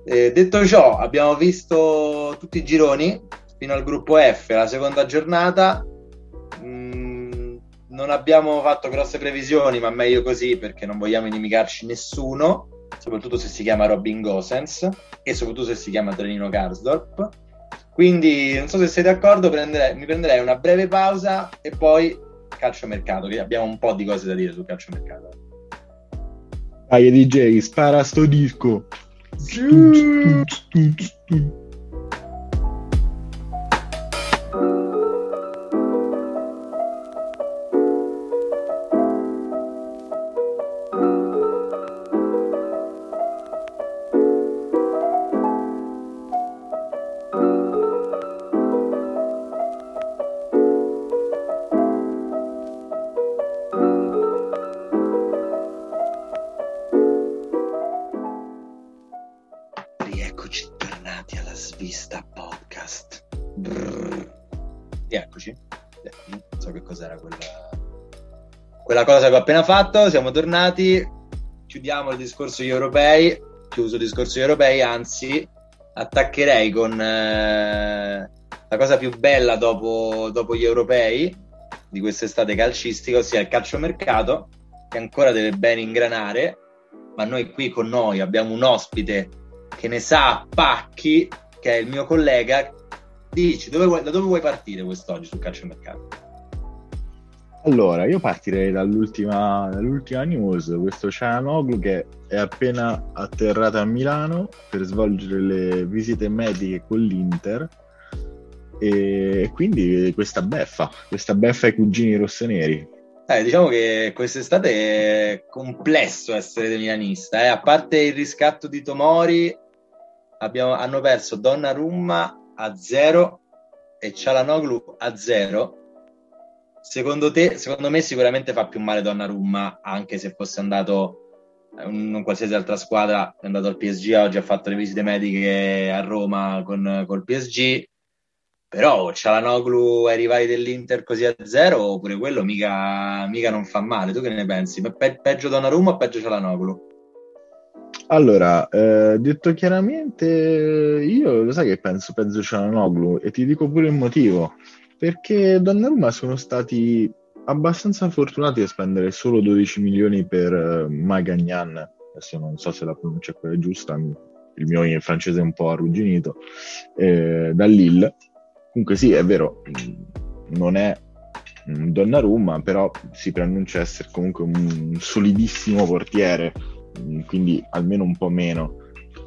Eh, detto ciò, abbiamo visto tutti i gironi fino al gruppo F, la seconda giornata non abbiamo fatto grosse previsioni, ma meglio così perché non vogliamo inimicarci nessuno, soprattutto se si chiama Robin Gosens e soprattutto se si chiama Trenino Karsdorp. Quindi non so se sei d'accordo, prenderei, mi prenderei una breve pausa e poi calciomercato, che abbiamo un po' di cose da dire sul calciomercato. Dai DJ, spara sto disco. Quella cosa che ho appena fatto, siamo tornati, chiudiamo il discorso gli europei, chiuso il discorso gli europei, anzi attaccherei con eh, la cosa più bella dopo, dopo, gli europei di quest'estate calcistica, ossia il calciomercato, che ancora deve ben ingranare, ma noi qui con noi abbiamo un ospite che ne sa pacchi, che è il mio collega. Dici, dove vuoi, da dove vuoi partire quest'oggi sul calciomercato? Allora, io partirei dall'ultima, dall'ultima news, questo Cianoglu che è appena atterrato a Milano per svolgere le visite mediche con l'Inter e quindi questa beffa, questa beffa ai cugini rossoneri. Eh, diciamo che quest'estate è complesso essere milanista, eh? a parte il riscatto di Tomori abbiamo, hanno perso Donnarumma a zero e Cialanoglu a zero Secondo te, secondo me sicuramente fa più male Donnarumma, anche se fosse andato in qualsiasi altra squadra, è andato al PSG, oggi ha fatto le visite mediche a Roma con, col PSG. però Cialanoglu ai rivali dell'Inter così a zero, pure quello mica, mica non fa male. Tu che ne pensi? Pe- peggio Donnarumma o peggio Cialanoglu? Allora, eh, detto chiaramente, io lo sai che penso, penso Cialanoglu e ti dico pure il motivo, perché Donnarumma sono stati abbastanza fortunati a spendere solo 12 milioni per uh, Magagnan, adesso non so se la pronuncia è quella giusta, il mio in francese è un po' arrugginito, eh, da Lille. Comunque sì, è vero, non è un Donnarumma, però si preannuncia essere comunque un solidissimo portiere, quindi almeno un po' meno.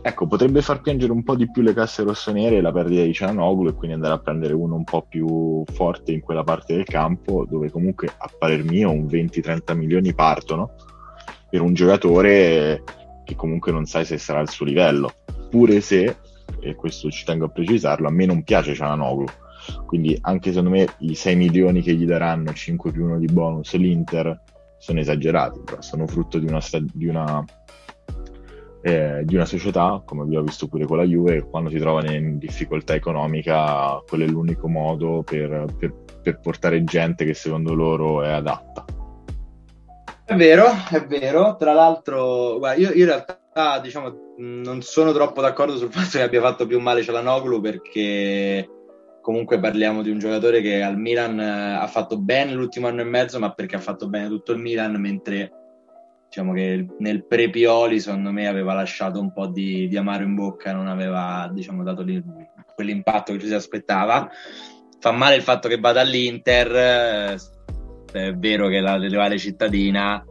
Ecco, potrebbe far piangere un po' di più le casse rossonere la perdita di Cianoglu e quindi andare a prendere uno un po' più forte in quella parte del campo dove comunque a parer mio un 20-30 milioni partono per un giocatore che comunque non sai se sarà al suo livello. Pure se, e questo ci tengo a precisarlo, a me non piace Cianoglu. Quindi anche secondo me i 6 milioni che gli daranno, 5 più 1 di bonus, l'Inter sono esagerati, però sono frutto di una, di una eh, di una società, come abbiamo visto pure con la Juve, quando si trova in difficoltà economica, quello è l'unico modo per, per, per portare gente che secondo loro è adatta. È vero, è vero. Tra l'altro, guarda, io, io, in realtà diciamo, non sono troppo d'accordo sul fatto che abbia fatto più male Cialanoglu perché comunque parliamo di un giocatore che al Milan eh, ha fatto bene l'ultimo anno e mezzo, ma perché ha fatto bene tutto il Milan, mentre diciamo che nel pre-Pioli secondo me aveva lasciato un po' di, di amaro in bocca, non aveva diciamo, dato quell'impatto che ci si aspettava. Fa male il fatto che vada all'Inter, eh, è vero che la rivale cittadina,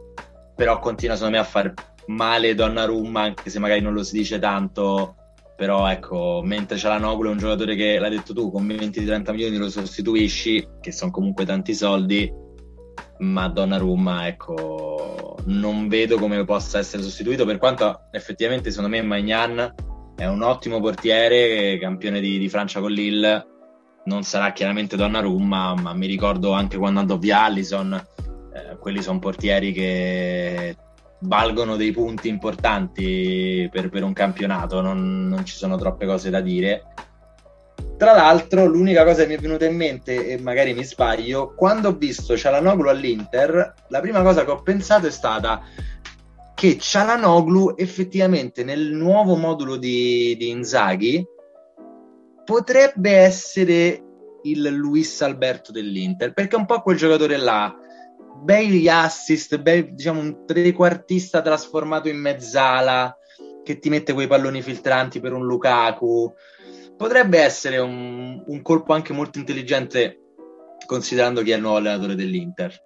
però continua secondo me a far male Donnarumma, anche se magari non lo si dice tanto, però ecco, mentre c'è la Noglu un giocatore che, l'hai detto tu, con 20-30 milioni lo sostituisci, che sono comunque tanti soldi, ma Donnarumma, ecco, non vedo come possa essere sostituito, per quanto effettivamente secondo me Magnan è un ottimo portiere, campione di, di Francia con Lille, non sarà chiaramente Donnarumma, ma mi ricordo anche quando andò via Allison, eh, quelli sono portieri che valgono dei punti importanti per, per un campionato, non, non ci sono troppe cose da dire tra l'altro, l'unica cosa che mi è venuta in mente, e magari mi sbaglio, quando ho visto Cialanoglu all'Inter, la prima cosa che ho pensato è stata che Cialanoglu effettivamente nel nuovo modulo di, di Inzaghi potrebbe essere il Luis Alberto dell'Inter, perché è un po' quel giocatore là, bei assist, bei, diciamo un trequartista trasformato in mezzala, che ti mette quei palloni filtranti per un Lukaku, potrebbe essere un, un colpo anche molto intelligente considerando chi è il nuovo allenatore dell'Inter.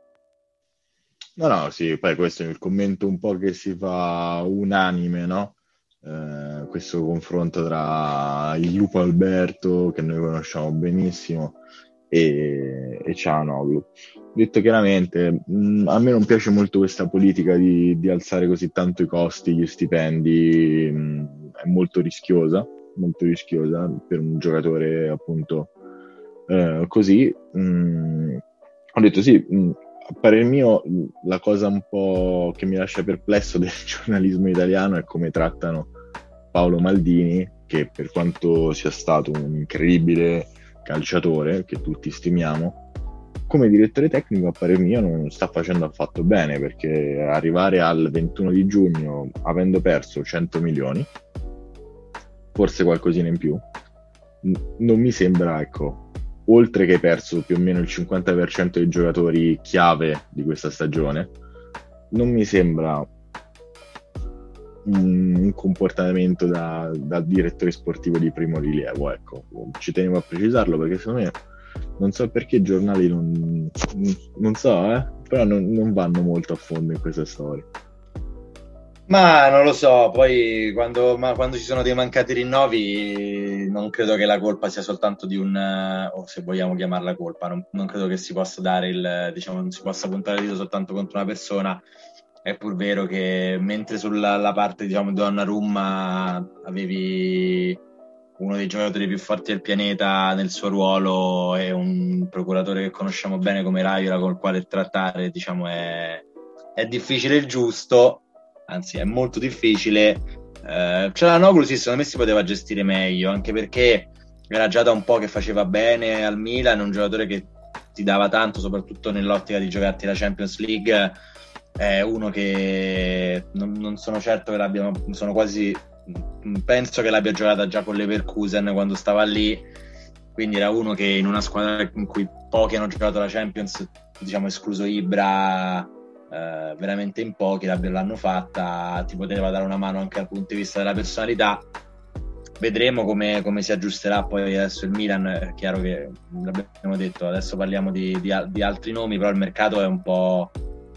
No, no, sì, poi questo è il commento un po' che si fa unanime, no? Eh, questo confronto tra il lupo Alberto, che noi conosciamo benissimo, e, e Cianoglu. Detto chiaramente, mh, a me non piace molto questa politica di, di alzare così tanto i costi, gli stipendi, mh, è molto rischiosa, molto rischiosa per un giocatore appunto eh, così. Mm, ho detto sì, mh, mm, a parer mio la cosa un po' che mi lascia perplesso del giornalismo italiano è come trattano Paolo Maldini, che per quanto sia stato un incredibile calciatore che tutti stimiamo, come direttore tecnico a parer mio non sta facendo affatto bene perché arrivare al 21 di giugno avendo perso 100 milioni forse qualcosina in più. non mi sembra, ecco, oltre che hai perso più o meno il 50% dei giocatori chiave di questa stagione, non mi sembra un, comportamento da, da, direttore sportivo di primo rilievo, ecco. Ci tenevo a precisarlo perché secondo me non so perché i giornali non, non so, eh, però non, non vanno molto a fondo in questa storia. Ma non lo so, poi quando, ma, quando, ci sono dei mancati rinnovi non credo che la colpa sia soltanto di un, o se vogliamo chiamarla colpa, non, non credo che si possa dare il, diciamo, non si possa puntare il dito soltanto contro una persona. È pur vero che mentre sulla parte, diciamo, di Donnarumma avevi uno dei giocatori più forti del pianeta nel suo ruolo e un procuratore che conosciamo bene come Raiola col quale trattare, diciamo, è, è difficile il giusto anzi è molto difficile. Eh, Cialanoglu sì, secondo me si poteva gestire meglio, anche perché era già da un po' che faceva bene al Milan, un giocatore che ti dava tanto, soprattutto nell'ottica di giocarti la Champions League. È uno che non, non sono certo che l'abbiano, sono quasi, penso che l'abbia giocata già con l'Everkusen quando stava lì. Quindi era uno che in una squadra in cui pochi hanno giocato la Champions, diciamo escluso Ibra, eh, veramente in pochi l'hanno fatta, ti poteva dare una mano anche dal punto di vista della personalità vedremo come, come, si aggiusterà poi adesso il Milan. È chiaro che l'abbiamo detto, adesso parliamo di, di, di altri nomi, però il mercato è un po'.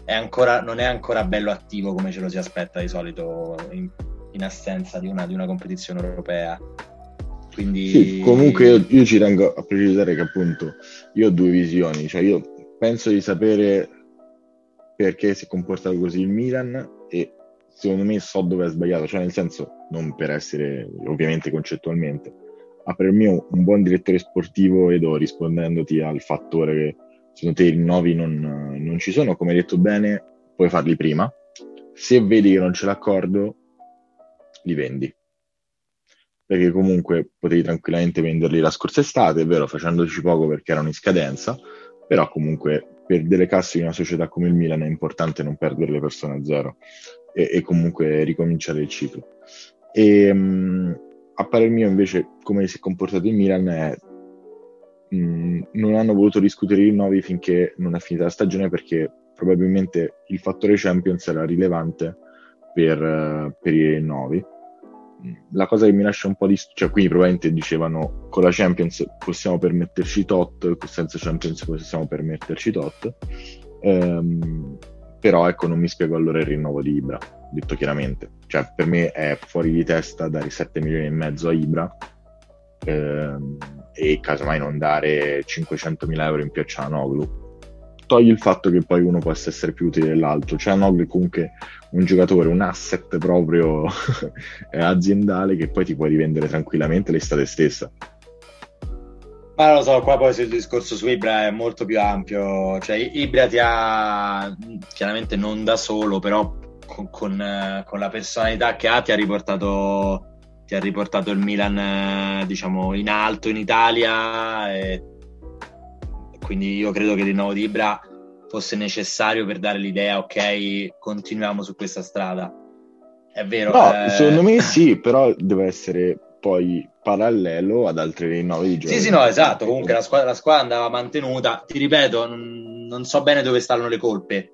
È ancora, non è ancora bello attivo come ce lo si aspetta di solito in, in assenza di una, di una, competizione europea. Quindi... Sì, comunque io, io, ci tengo a precisare che appunto io ho due visioni, cioè io penso di sapere perché si è comportato così il Milan e secondo me so dove è sbagliato, cioè nel senso, non per essere ovviamente concettualmente, ma per me un buon direttore sportivo, Edo, rispondendoti al fattore che secondo te i rinnovi non, non ci sono, come hai detto bene, puoi farli prima. Se vedi che non c'è l'accordo, li vendi. Perché comunque potevi tranquillamente venderli la scorsa estate, è vero, facendoci poco perché erano in scadenza, però comunque per delle casse di una società come il Milan è importante non perdere le persone a zero e, e comunque ricominciare il ciclo. E, um, a parer mio invece come si è comportato il Milan è um, non hanno voluto discutere i rinnovi finché non è finita la stagione perché probabilmente il fattore Champions era rilevante per, uh, per i rinnovi la cosa che mi lascia un po' di... cioè quindi probabilmente dicevano con la Champions possiamo permetterci tot, senza Champions possiamo permetterci tot, ehm, però ecco non mi spiego allora il rinnovo di Ibra, detto chiaramente, cioè per me è fuori di testa dare 7 milioni e mezzo a Ibra ehm, e casomai non dare 500 mila euro in più a Cianoglu togli il fatto che poi uno possa essere più utile dell'altro. Cioè, Nogli comunque un giocatore, un asset proprio aziendale che poi ti puoi rivendere tranquillamente l'estate stessa. Ma lo so, qua poi il discorso su Ibra è molto più ampio. Cioè, Ibra ti ha chiaramente non da solo, però con, con, con la personalità che ha ti ha riportato ti ha riportato il Milan diciamo in alto in Italia e quindi io credo che il rinnovo di Ibra fosse necessario per dare l'idea, ok, continuiamo su questa strada. È vero. No, eh... secondo me sì, però deve essere poi parallelo ad altri rinnovi di giocatori. Sì, sì, no, esatto. Comunque la squadra, la squadra andava mantenuta. Ti ripeto, non, non, so bene dove stanno le colpe.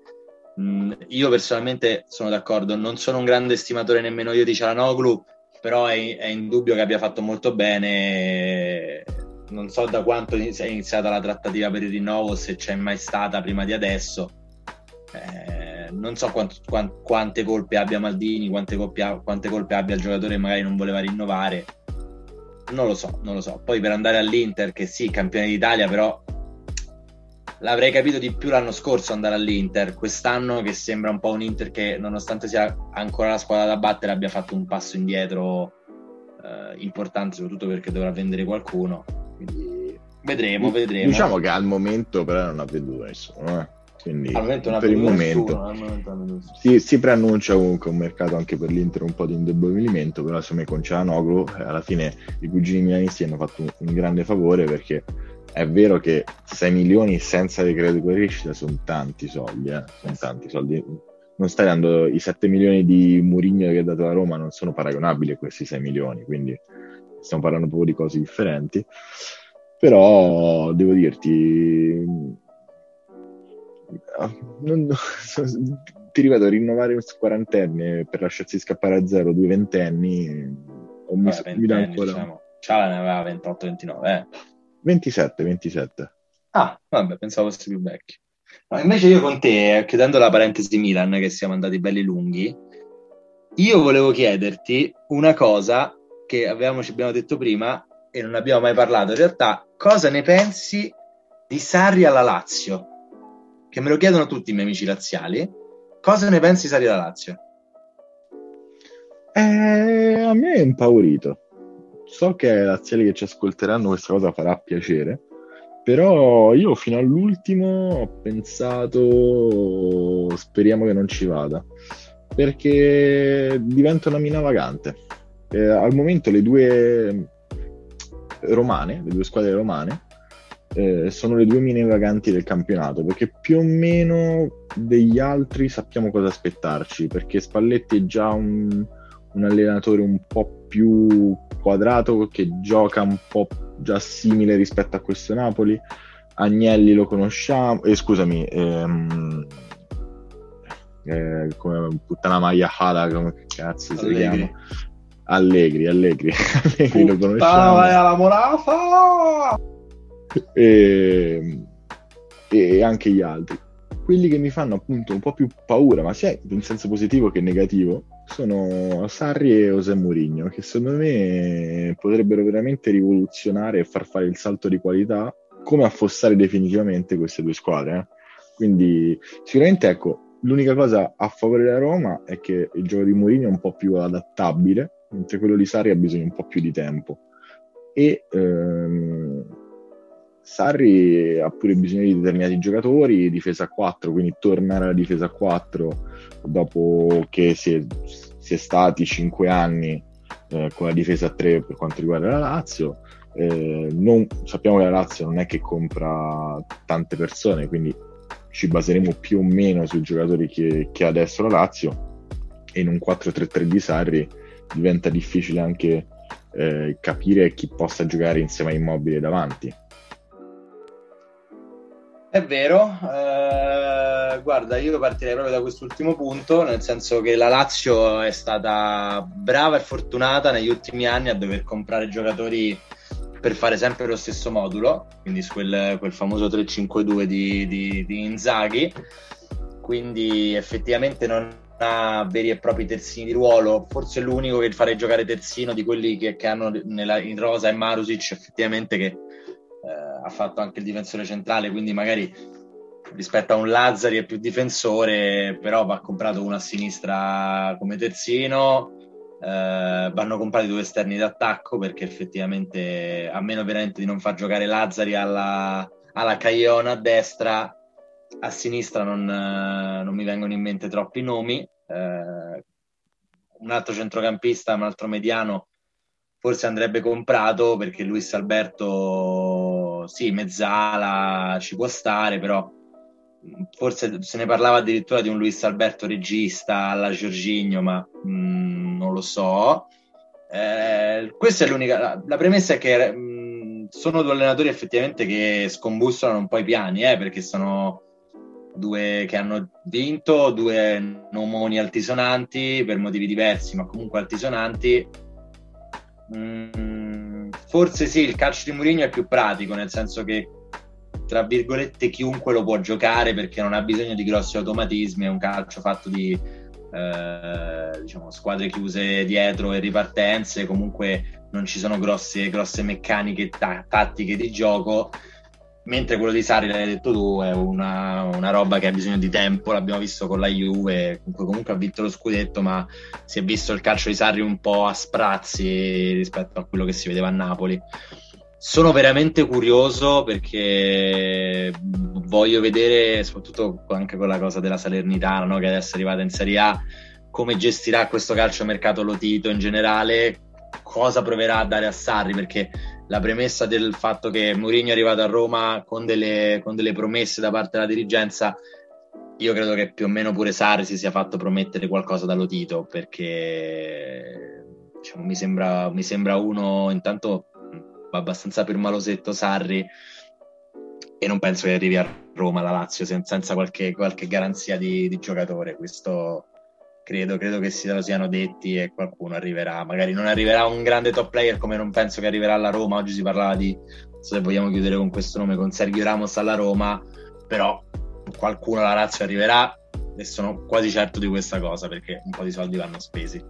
Mm, io personalmente sono d'accordo, non sono un grande estimatore nemmeno io di Cialanoglu, però è, è indubbio che abbia fatto molto bene non so da quanto è iniziata la trattativa per il rinnovo, se c'è mai stata prima di adesso. Eh, non so quanto, quant, quante colpe abbia Maldini, quante, colpe, quante colpe abbia il giocatore che magari non voleva rinnovare. Non lo so, non lo so. Poi per andare all'Inter, che sì, campione d'Italia, però l'avrei capito di più l'anno scorso andare all'Inter. Quest'anno che sembra un po' un Inter che, nonostante sia ancora la squadra da battere, abbia fatto un passo indietro eh, importante, soprattutto perché dovrà vendere qualcuno quindi vedremo, vedremo. Diciamo che al momento però non ha veduto nessuno. Eh. Quindi per il momento, nessuno, si, si, preannuncia comunque un mercato anche per l'Inter un po' di indebolimento, però secondo me con Cianoglu eh, alla fine i cugini milanisti hanno fatto un, un, grande favore perché è vero che 6 milioni senza decreto di crescita sono tanti soldi, eh? sono tanti soldi. Non stai dando i 7 milioni di Murigno che ha dato la Roma, non sono paragonabili a questi 6 milioni, quindi stiamo parlando proprio di cose differenti. Però devo dirti, non, ti ripeto, rinnovare un quarantenne per lasciarsi scappare a zero due ventenni, o mi, Vabbè, mi dà ancora... Diciamo. Ciala ne aveva 28-29, eh. 27, 27. Ah, vabbè, pensavo fosse più vecchio. No, invece io con te, chiudendo la parentesi Milan, che siamo andati belli lunghi, io volevo chiederti una cosa che avevamo, ci abbiamo detto prima e non abbiamo mai parlato in realtà, cosa ne pensi di Sarri alla Lazio? Che me lo chiedono tutti i miei amici laziali. Cosa ne pensi di Sarri alla Lazio? Eh, a me è impaurito. So che ai laziali che ci ascolteranno questa cosa farà piacere, però io fino all'ultimo ho pensato speriamo che non ci vada, perché diventa una mina vagante eh, al momento le due romane, le due squadre romane, eh, sono le due mine vaganti del campionato, perché più o meno degli altri sappiamo cosa aspettarci, perché Spalletti è già un, un allenatore un po' più quadrato, che gioca un po' già simile rispetto a questo Napoli. Agnelli lo conosciamo, eh, scusami, ehm, eh, come puttana Maiahada, come cazzo si chiama? Allegri, Allegri, Allegri lo conosciamo. la morata! E, e anche gli altri. Quelli che mi fanno appunto un po' più paura, ma sia in senso positivo che negativo, sono Sarri e José Mourinho, che secondo me potrebbero veramente rivoluzionare e far fare il salto di qualità, come affossare definitivamente queste due squadre. Eh? Quindi sicuramente ecco, l'unica cosa a favore della Roma è che il gioco di Mourinho è un po' più adattabile, mentre quello di Sarri ha bisogno un po' più di tempo. E ehm, Sarri ha pure bisogno di determinati giocatori, difesa a 4, quindi tornare alla difesa a 4 dopo che si è, si è stati 5 anni eh, con la difesa a 3 per quanto riguarda la Lazio. Eh, non, sappiamo che la Lazio non è che compra tante persone, quindi ci baseremo più o meno sui giocatori che, che ha adesso la Lazio e in un 4-3-3 di Sarri diventa difficile anche eh, capire chi possa giocare insieme a Immobile davanti. È vero, eh, guarda, io partirei proprio da quest'ultimo punto, nel senso che la Lazio è stata brava e fortunata negli ultimi anni a dover comprare giocatori per fare sempre lo stesso modulo, quindi quel, quel famoso 3-5-2 di, di, di Inzaghi, quindi effettivamente non ha veri e propri terzini di ruolo, forse è l'unico che fare giocare terzino di quelli che, che hanno nella, in rosa e Marusic effettivamente che eh, ha fatto anche il difensore centrale, quindi magari rispetto a un Lazzari è più difensore, però va comprato uno a sinistra come terzino. Eh, vanno comprati due esterni d'attacco perché effettivamente, a meno veramente di non far giocare Lazzari alla, alla Caiona a destra, a sinistra non, eh, non mi vengono in mente troppi nomi. Eh, un altro centrocampista, un altro mediano forse andrebbe comprato perché Luis Alberto, sì, mezzala ci può stare, però forse se ne parlava addirittura di un Luis Alberto regista alla Giorginio, ma mh, mm, non lo so. Eh, questa è l'unica. La, la premessa è che mh, mm, sono due allenatori effettivamente che scombussolano un po' i piani, eh, perché sono due che hanno vinto, due nomoni altisonanti per motivi diversi, ma comunque altisonanti. Mm, forse sì, il calcio di Mourinho è più pratico, nel senso che tra virgolette chiunque lo può giocare perché non ha bisogno di grossi automatismi, è un calcio fatto di eh, diciamo, squadre chiuse dietro e ripartenze, comunque non ci sono grosse, grosse meccaniche ta- tattiche di gioco mentre quello di Sari, l'hai detto tu, è una, una, roba che ha bisogno di tempo, l'abbiamo visto con la Juve, comunque, comunque ha vinto lo scudetto, ma si è visto il calcio di Sarri un po' a sprazzi rispetto a quello che si vedeva a Napoli. Sono veramente curioso perché voglio vedere, soprattutto anche con la cosa della Salernitana, no? che adesso è arrivata in Serie A, come gestirà questo calcio mercato Lotito in generale, cosa proverà a dare a Sarri, perché la premessa del fatto che Mourinho è arrivato a Roma con delle, con delle promesse da parte della dirigenza, io credo che più o meno pure Sarri si sia fatto promettere qualcosa dallo Tito, perché diciamo, mi, sembra, mi sembra uno intanto abbastanza per malosetto Sarri e non penso che arrivi a Roma la Lazio senza, qualche, qualche garanzia di, di giocatore. Questo, credo, credo che se lo siano detti e qualcuno arriverà. Magari non arriverà un grande top player come non penso che arriverà alla Roma. Oggi si parlava di, se vogliamo chiudere con questo nome, con Sergio Ramos alla Roma, però qualcuno alla Lazio arriverà e sono quasi certo di questa cosa perché un po' di soldi vanno spesi.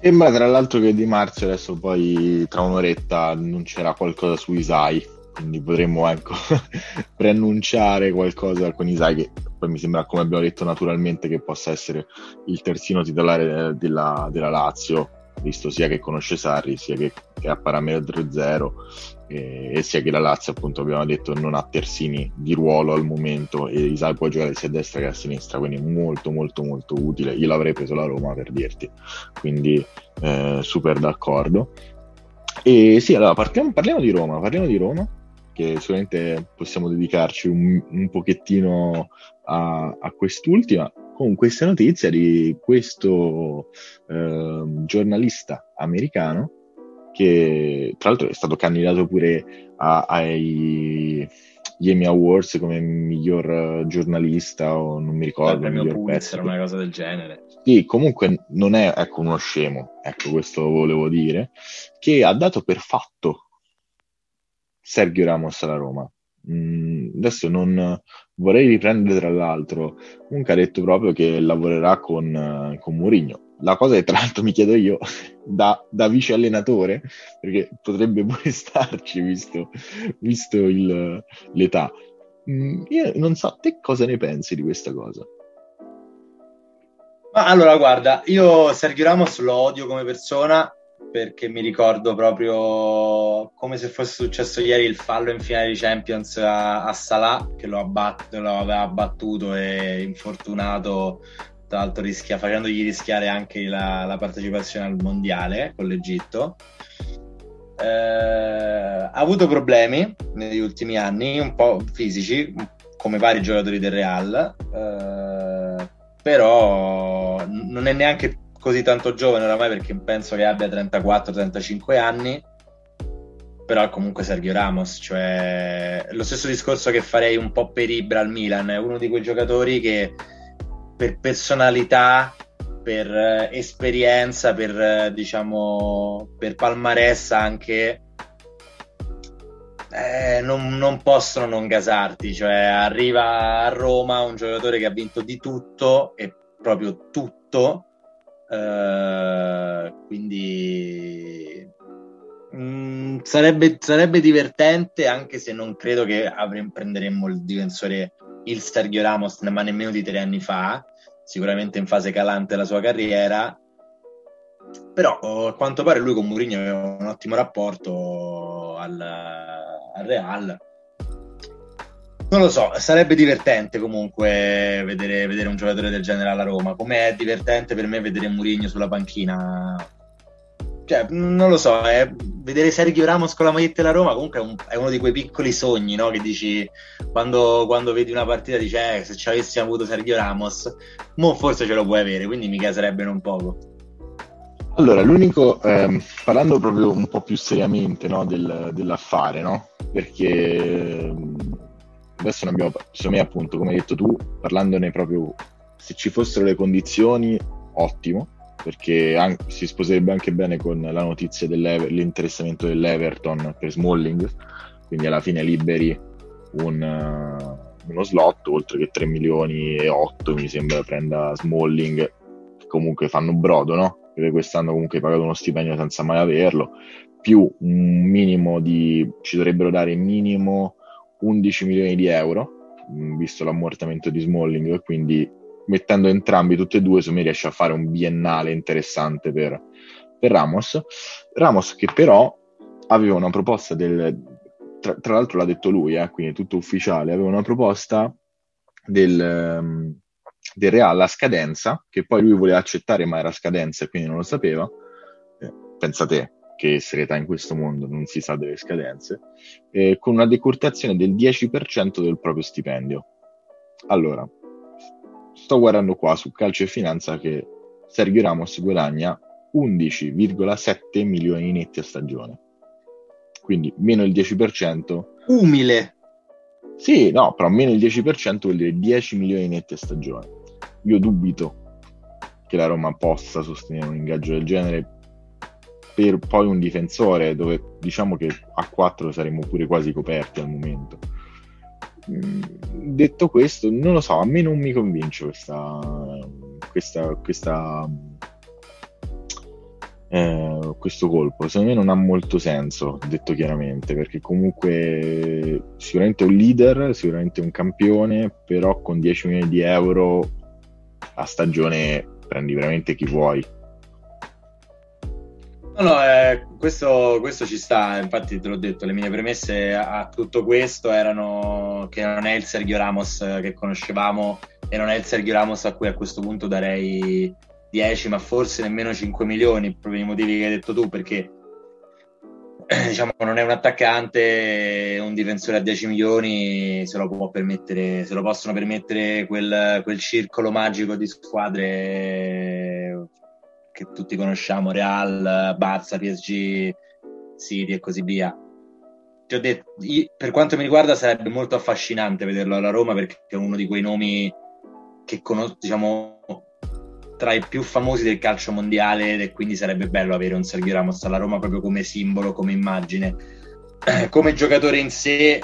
Sembra tra l'altro che Di Marzio adesso poi tra un'oretta annuncerà qualcosa su Isai quindi potremmo ecco, preannunciare qualcosa con Isai che poi mi sembra come abbiamo detto naturalmente che possa essere il terzino titolare della, della Lazio visto sia che conosce Sarri sia che, che ha parametro 0 e, e, sia che la Lazio appunto abbiamo detto non ha terzini di ruolo al momento e Isai può giocare sia a destra che a sinistra quindi molto molto molto utile. Io l'avrei preso la Roma per dirti. Quindi eh, super d'accordo. E sì, allora partiamo, parliamo di Roma, parliamo di Roma, che sicuramente possiamo dedicarci un, un pochettino a, a quest'ultima, con questa notizia di questo eh, giornalista americano che tra l'altro è stato candidato pure a, ai Emmy Awards come miglior giornalista o non mi ricordo. Il premio Pulitzer, una cosa del genere. Sì, comunque non è ecco, uno scemo, ecco questo volevo dire, che ha dato per fatto Sergio Ramos alla Roma. Mm, adesso non vorrei riprendere tra l'altro comunque ha detto proprio che lavorerà con, con Mourinho la cosa che tra l'altro mi chiedo io da, da vice allenatore, perché potrebbe pure starci visto, visto il, l'età. Mm, io non so, te cosa ne pensi di questa cosa? Ma allora, guarda, io Sergio Ramos lo odio come persona perché mi ricordo proprio come se fosse successo ieri il fallo in finale di Champions a, a Salah che lo, abbat- lo aveva battuto e infortunato tra l'altro rischia, facendogli rischiare anche la, la partecipazione al mondiale con l'Egitto. Eh, ha avuto problemi negli ultimi anni, un po' fisici, come vari giocatori del Real, eh, però non è neanche così tanto giovane oramai perché penso che abbia 34-35 anni però comunque Sergio Ramos, cioè lo stesso discorso che farei un po' per Ibra al Milan, è uno di quei giocatori che per personalità, per eh, esperienza, per eh, diciamo per palmarès anche eh, non, non, possono non gasarti, cioè arriva a Roma un giocatore che ha vinto di tutto e proprio tutto, eh, quindi mh, mm, sarebbe, sarebbe, divertente anche se non credo che avremmo, prenderemmo il difensore il Sergio Ramos, ma nemmeno di tre anni fa, sicuramente in fase calante la sua carriera. Però a quanto pare lui con Mourinho aveva un ottimo rapporto al, al Real. Non lo so, sarebbe divertente comunque vedere, vedere un giocatore del genere alla Roma. Come è divertente per me vedere Mourinho sulla panchina cioè, non lo so, eh, vedere Sergio Ramos con la maglietta della Roma comunque è, un, è uno di quei piccoli sogni, no? Che dici quando, quando vedi una partita dici, eh, se ci avessimo avuto Sergio Ramos, mo forse ce lo puoi avere, quindi mi caserebbe non poco. Allora, l'unico, ehm, parlando proprio un po' più seriamente no, del, dell'affare, no? Perché ehm, adesso non abbiamo, secondo me appunto, come hai detto tu, parlandone proprio, se ci fossero le condizioni, ottimo, perché anche, si sposerebbe anche bene con la notizia dell'interessamento dell'Everton per Smalling, quindi alla fine liberi un, uh, uno slot, oltre che 3 milioni e 8 mi sembra prenda Smalling, che comunque fanno brodo, no? Perché quest'anno comunque hai pagato uno stipendio senza mai averlo, più un minimo di, ci dovrebbero dare minimo 11 milioni di euro, visto l'ammortamento di Smalling, quindi mettendo entrambi, tutti e due, secondo me riesce a fare un biennale interessante per, per Ramos. Ramos che però aveva una proposta del, tra, tra l'altro l'ha detto lui, eh, quindi è tutto ufficiale, aveva una proposta del, um, del Real a scadenza, che poi lui voleva accettare ma era scadenza e quindi non lo sapeva. Eh, pensate che serietà in questo mondo non si sa delle scadenze, eh, con una decurtazione del 10% del proprio stipendio. Allora, sto guardando qua su Calcio e Finanza che Sergio Ramos guadagna 11,7 milioni netti a stagione. Quindi meno il 10%. Umile. Sì, no, però meno il 10% vuol dire 10 milioni netti a stagione. Io dubito che la Roma possa sostenere un ingaggio del genere per poi un difensore dove diciamo che a 4 saremmo pure quasi coperti al momento detto questo, non lo so, a me non mi convince questa, questa, questa eh, questo colpo. Secondo me non ha molto senso, detto chiaramente, perché comunque sicuramente un leader, sicuramente un campione, però con 10 milioni di euro a stagione prendi veramente chi vuoi. No, no, eh, questo, questo, ci sta, infatti te l'ho detto, le mie premesse a, tutto questo erano che non è il Sergio Ramos che conoscevamo e non è il Sergio Ramos a cui a questo punto darei 10, ma forse nemmeno 5 milioni, per i motivi che hai detto tu, perché diciamo, non è un attaccante, un difensore a 10 milioni se lo può permettere, se lo possono permettere quel, quel circolo magico di squadre che tutti conosciamo, Real, Barça, PSG, City e così via. Ti ho detto, per quanto mi riguarda sarebbe molto affascinante vederlo alla Roma perché è uno di quei nomi che conosco, diciamo, tra i più famosi del calcio mondiale e quindi sarebbe bello avere un Sergio Ramos alla Roma proprio come simbolo, come immagine. Come giocatore in sé,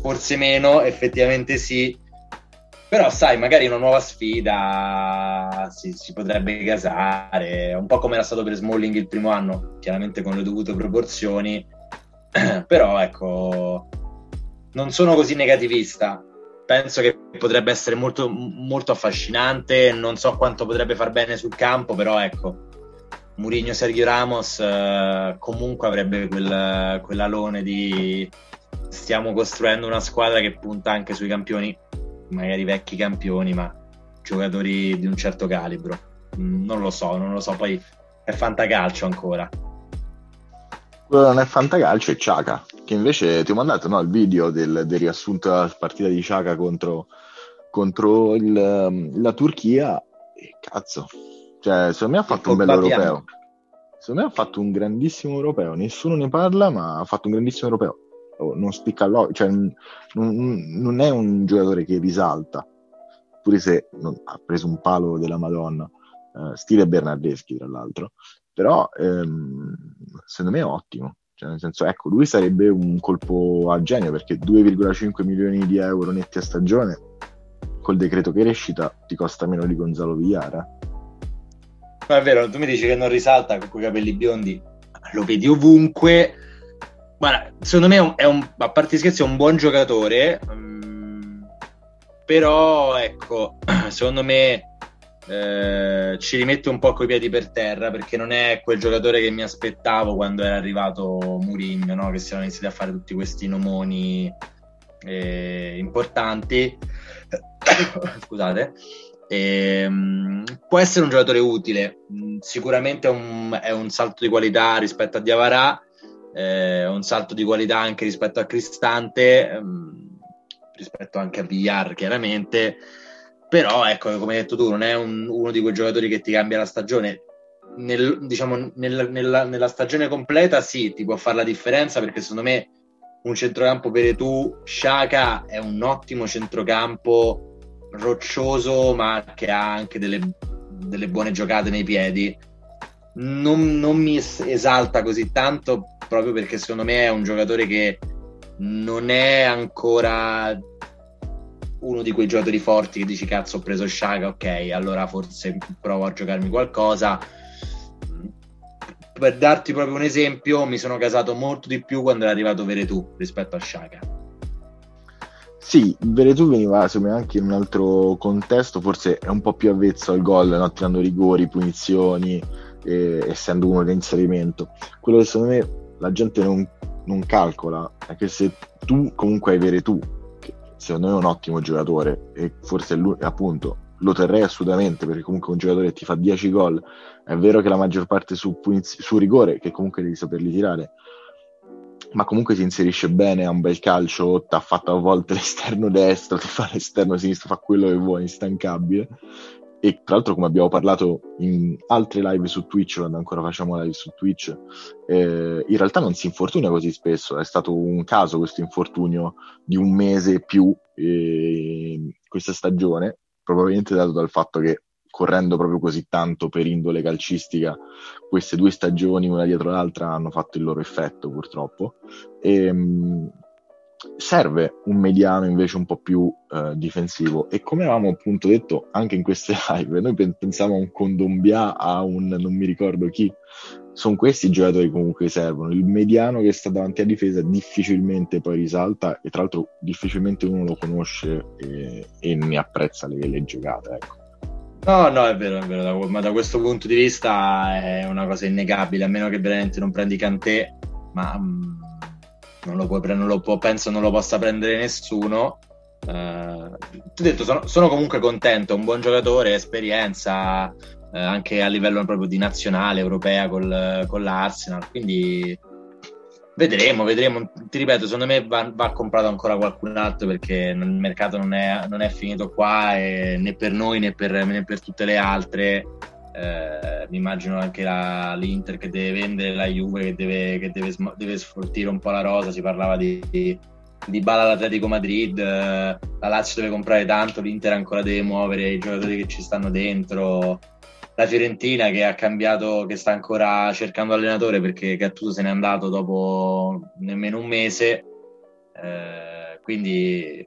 forse meno, effettivamente sì, però sai, magari una nuova sfida si, si, potrebbe gasare, un po' come era stato per Smalling il primo anno, chiaramente con le dovute proporzioni, però ecco, non sono così negativista. Penso che potrebbe essere molto, molto affascinante. Non so quanto potrebbe far bene sul campo, però ecco, Murigno Sergio Ramos eh, comunque avrebbe quel, quell'alone di stiamo costruendo una squadra che punta anche sui campioni, magari vecchi campioni, ma giocatori di un certo calibro. Non lo so, non lo so, poi è fantacalcio ancora. Quello non è fantacalcio, è Ciaca che invece ti ho mandato no, il video del, del, riassunto della partita di Ciaca contro, contro il, um, la Turchia. E cazzo, cioè secondo me ha fatto un bel europeo. secondo me ha fatto un grandissimo europeo. Nessuno ne parla ma ha fatto un grandissimo europeo non spicca all'occhio cioè, non, non, è un giocatore che risalta pure se non, ha preso un palo della Madonna eh, stile Bernardeschi tra l'altro però ehm, secondo me è ottimo cioè, nel senso, ecco, lui sarebbe un colpo a genio perché 2,5 milioni di euro netti a stagione col decreto crescita ti costa meno di Gonzalo Villara. Ma è vero, tu mi dici che non risalta con quei capelli biondi, lo vedi ovunque. Guarda, secondo me è un, è un a parte scherzi, è un buon giocatore, um, però ecco, secondo me eh, ci rimette un po' coi piedi per terra perché non è quel giocatore che mi aspettavo quando era arrivato Mourinho, no? che si erano iniziati a fare tutti questi nomoni eh, importanti. Scusate. E, um, può essere un giocatore utile, mm, sicuramente è un, è un, salto di qualità rispetto a Diavarà, eh, un salto di qualità anche rispetto a Cristante, um, rispetto anche a Villar chiaramente. Però ecco come hai detto tu non è un, uno di quei giocatori che ti cambia la stagione. Nel, diciamo, nel, nella, nella, stagione completa sì ti può fare la differenza perché secondo me un centrocampo per tu Shaka è un ottimo centrocampo roccioso ma che ha anche delle, delle buone giocate nei piedi non, non mi esalta così tanto proprio perché secondo me è un giocatore che non è ancora uno di quei giocatori forti che dici cazzo ho preso Shaka, ok, allora forse provo a giocarmi qualcosa. Per darti proprio un esempio, mi sono casato molto di più quando è arrivato Veretù rispetto a Shaka. Sì, Veretù veniva me anche in un altro contesto, forse è un po' più avvezzo al gol, no? tirando rigori, punizioni, eh, essendo uno l'inserimento. Quello che secondo me la gente non, non calcola è che se tu comunque hai Veretù secondo me è un ottimo giocatore e forse lui, appunto lo terrei assolutamente perché comunque un giocatore ti fa 10 gol è vero che la maggior parte su, su rigore che comunque devi saperli tirare ma comunque si inserisce bene, ha un bel calcio, ti ha fatto a volte l'esterno destro, ti fa l'esterno sinistro, fa quello che vuoi, instancabile e tra l'altro come abbiamo parlato in altre live su Twitch, quando ancora facciamo live su Twitch, eh, in realtà non si infortuna così spesso, è stato un caso questo infortunio di un mese più eh, questa stagione, probabilmente dato dal fatto che correndo proprio così tanto per indole calcistica, queste due stagioni una dietro l'altra hanno fatto il loro effetto purtroppo. E, ehm, serve un mediano invece un po' più eh, difensivo. E come avevamo appunto detto anche in queste live noi pensavamo a un Condombia a un non mi ricordo chi. Sono questi i giocatori comunque servono. Il mediano che sta davanti a difesa difficilmente poi risalta e tra l'altro difficilmente uno lo conosce e, e ne apprezza le, le giocate ecco. No, no, è vero, è vero, ma da questo punto di vista è una cosa innegabile, a meno che veramente non prendi Cantè, ma um, non lo, puoi, non lo può, penso non lo possa prendere nessuno. Uh, ti ho detto, sono, sono, comunque contento, un buon giocatore, esperienza uh, anche a livello proprio di nazionale, europea col, con l'Arsenal, quindi Vedremo, vedremo. Ti ripeto, secondo me va, va comprato ancora qualcun altro perché il mercato non è, non è finito qua né per noi né per, né per tutte le altre. Eh, mi immagino anche la, l'Inter che deve vendere, la Juve che deve, che deve, deve sfoltire un po' la rosa. Si parlava di, di, di Bala all'Atletico Madrid, eh, la Lazio deve comprare tanto, l'Inter ancora deve muovere i giocatori che ci stanno dentro la Fiorentina che ha cambiato, che sta ancora cercando allenatore perché Gattuso se n'è andato dopo nemmeno un mese. Eh, quindi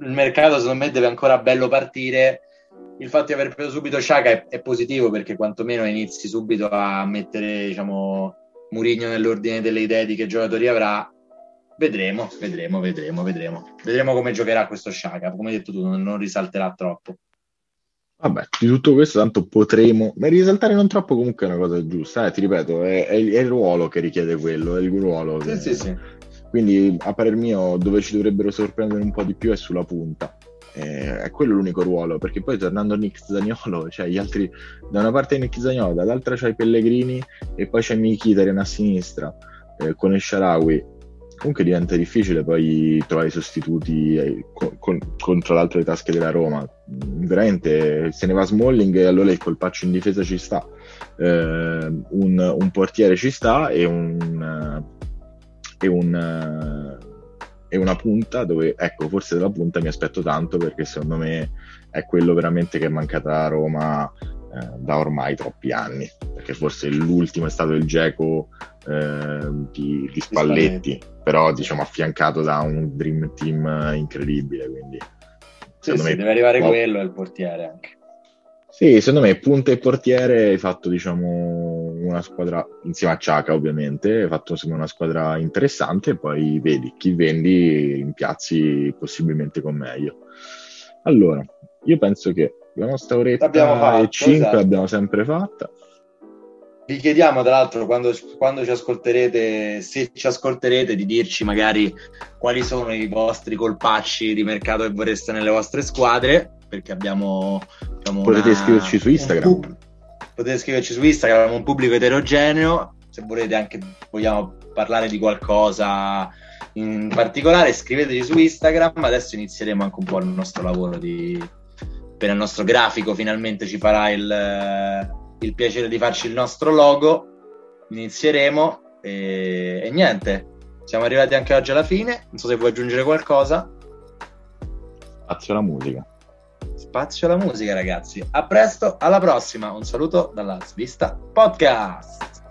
il mercato secondo me deve ancora bello partire. Il fatto di aver preso subito Sciaca è, è, positivo perché quantomeno inizi subito a mettere diciamo, Murigno nell'ordine delle idee di che giocatori avrà. Vedremo, vedremo, vedremo, vedremo. Vedremo come giocherà questo Sciaca. Come hai detto tu, non, non risalterà troppo. Vabbè, di tutto questo tanto potremo, ma risaltare non troppo comunque è una cosa giusta, eh, ti ripeto, è, è, il, è, il ruolo che richiede quello, è il ruolo. Che... Sì, sì, sì. Quindi a parer mio dove ci dovrebbero sorprendere un po' di più è sulla punta. Eh, è quello l'unico ruolo, perché poi tornando a Nick Zagnolo, cioè gli altri, da una parte Nick Zagnolo, dall'altra c'hai Pellegrini e poi c'è Mkhitaryan a sinistra eh, con il Sharawi comunque diventa difficile poi trovare sostituti eh, con, con, contro l'altro le tasche della Roma. Veramente se ne va Smalling e allora il colpaccio in difesa ci sta, eh, un, un, portiere ci sta e, un, e, un, e una punta dove, ecco, forse della punta mi aspetto tanto perché secondo me è quello veramente che è mancata a Roma eh, da ormai troppi anni, perché forse l'ultimo è stato il Geco eh, di, di, Spalletti, però diciamo affiancato da un Dream Team incredibile, quindi sì, sì, me, deve arrivare no. quello il portiere anche. Sì, secondo me punta e portiere hai fatto diciamo una squadra insieme a Ciaca ovviamente, hai fatto insomma, una squadra interessante e poi vedi chi vendi in piazzi possibilmente con meglio. Allora, io penso che la nostra oretta fatto, e 5 esatto. l'abbiamo sempre fatta. Vi chiediamo, tra l'altro, quando, quando, ci ascolterete, se ci ascolterete, di dirci magari quali sono i vostri colpacci di mercato che vorreste nelle vostre squadre, perché abbiamo... Diciamo, potete una, iscriverci su Instagram. Potete iscriverci su Instagram, un pubblico eterogeneo, se volete anche vogliamo parlare di qualcosa in particolare, scriveteci su Instagram, adesso inizieremo anche un po' il nostro lavoro di per il nostro grafico finalmente ci farà il, eh, il piacere di farci il nostro logo. Inizieremo e, e niente, siamo arrivati anche oggi alla fine. Non so se vuoi aggiungere qualcosa. Spazio alla musica. Spazio alla musica, ragazzi. A presto, alla prossima. Un saluto dalla Svista Podcast.